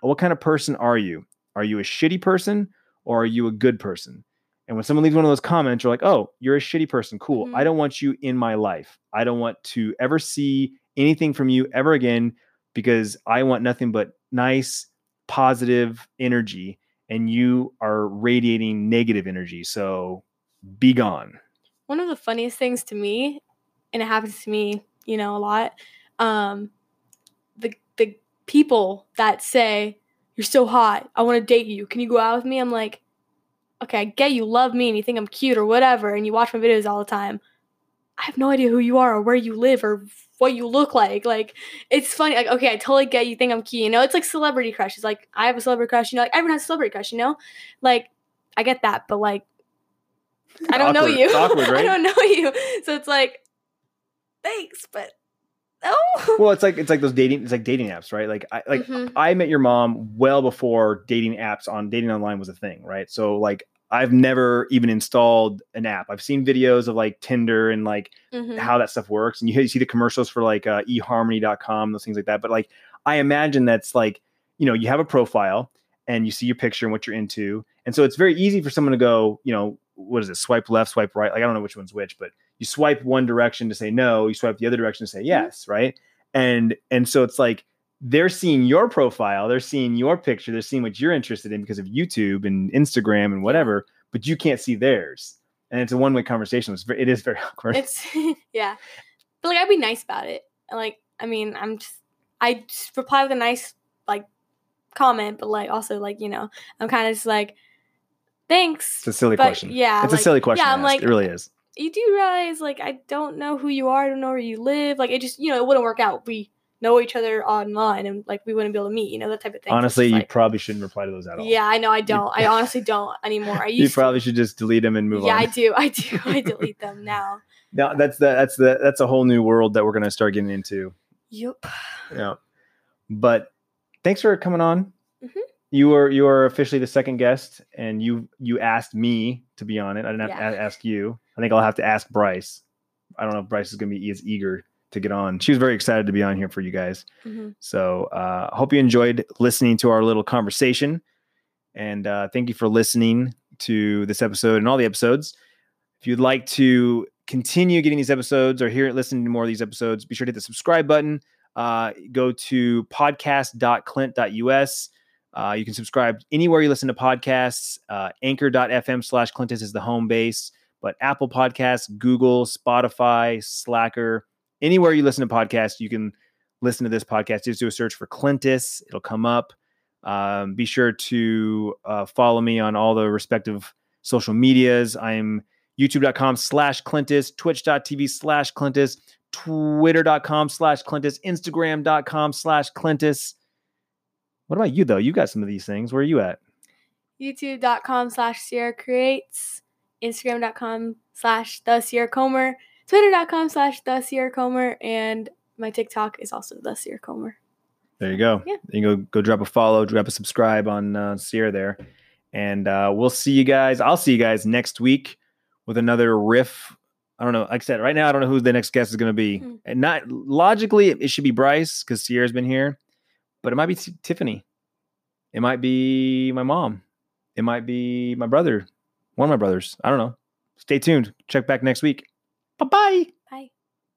what kind of person are you? Are you a shitty person or are you a good person? And when someone leaves one of those comments, you're like, oh, you're a shitty person. Cool. Mhm. I don't want you in my life. I don't want to ever see anything from you ever again because I want nothing but nice, positive energy. And you are radiating negative energy. So be gone. one of the funniest things to me, and it happens to me, you know, a lot. Um, the the people that say you're so hot, I want to date you. Can you go out with me? I'm like, okay, I get you love me and you think I'm cute or whatever, and you watch my videos all the time. I have no idea who you are or where you live or what you look like. Like, it's funny. Like, okay, I totally get you think I'm cute. You know, it's like celebrity crushes. Like, I have a celebrity crush. You know, like everyone has a celebrity crush. You know, like I get that, but like I don't know you. Awkward, I don't know you. So it's like, thanks, but no. Well, it's like it's like those dating. It's like dating apps, right? Like I like Mhm. I met your mom well before dating apps on dating online was a thing, right? So like I've never even installed an app. I've seen videos of like Tinder and like Mhm. how that stuff works, and you, you see the commercials for like uh, eHarmony.com, those things like that. But like I imagine that's like you know you have a profile and you see your picture and what you're into, and so it's very easy for someone to go, you know, what is it? Swipe left, swipe right. Like I don't know which one's which, but you swipe one direction to say no, you swipe the other direction to say mm-hmm. yes, right? And and so it's like they're seeing your profile, they're seeing your picture, they're seeing what you're interested in because of YouTube and Instagram and whatever, but you can't see theirs. And it's a one way conversation. It's very, it is very awkward. It's yeah, but like I'd be nice about it. Like I mean, I'm just I just reply with a nice like comment, but like also like you know I'm kind of just like thanks. It's a silly question. yeah, it's like, a silly question. Yeah, I'm ask. like it really is. You do realize like I don't know who you are, I don't know where you live. Like it just you know it wouldn't work out. We know each other online and like we wouldn't be able to meet. You know that type of thing. Honestly, you like, probably shouldn't reply to those at all. Yeah, I know. I don't. I honestly don't anymore. I used You to. probably should just delete them and move yeah, on. Yeah, I do. I do. I delete them now. No, that's the that's the that's a whole new world that we're gonna start getting into. Yep. Yeah. But thanks for coming on. Mhm. You were you are officially the second guest, and you you asked me to be on it. I didn't have Yeah. to a- ask you. I think I'll have to ask Bryce. I don't know if Bryce is gonna be as eager to get on. She was very excited to be on here for you guys. hmm So uh, I hope you enjoyed listening to our little conversation. And uh, thank you for listening to this episode and all the episodes. If you'd like to continue getting these episodes or hear listening to more of these episodes, be sure to hit the subscribe button. Uh, go to podcast.clint.us. Uh, you can subscribe anywhere you listen to podcasts. Uh, anchor.fm slash Clintus is the home base, but Apple Podcasts, Google, Spotify, Slacker, anywhere you listen to podcasts, you can listen to this podcast. Just do a search for Clintus, it'll come up. Um, be sure to uh, follow me on all the respective social medias. I'm youtube.com slash Clintus, twitch.tv slash Clintus, twitter.com slash Clintus, instagram.com slash Clintus. What about you, though? You got some of these things. Where are you at? YouTube.com slash Sierra Creates, Instagram.com slash The Sierra Comer, Twitter.com slash The Sierra Comer, and my TikTok is also The Sierra Comer. There you go. Yeah. You can go go drop a follow, drop a subscribe on uh, Sierra there, and uh, we'll see you guys. I'll see you guys next week with another riff. I don't know. Like I said, right now I don't know who the next guest is going to be, Hmm. and not logically it should be Bryce because Sierra's been here, but it might be T- Tiffany. It might be my mom. It might be my brother, one of my brothers. I don't know. Stay tuned. Check back next week. Bye bye.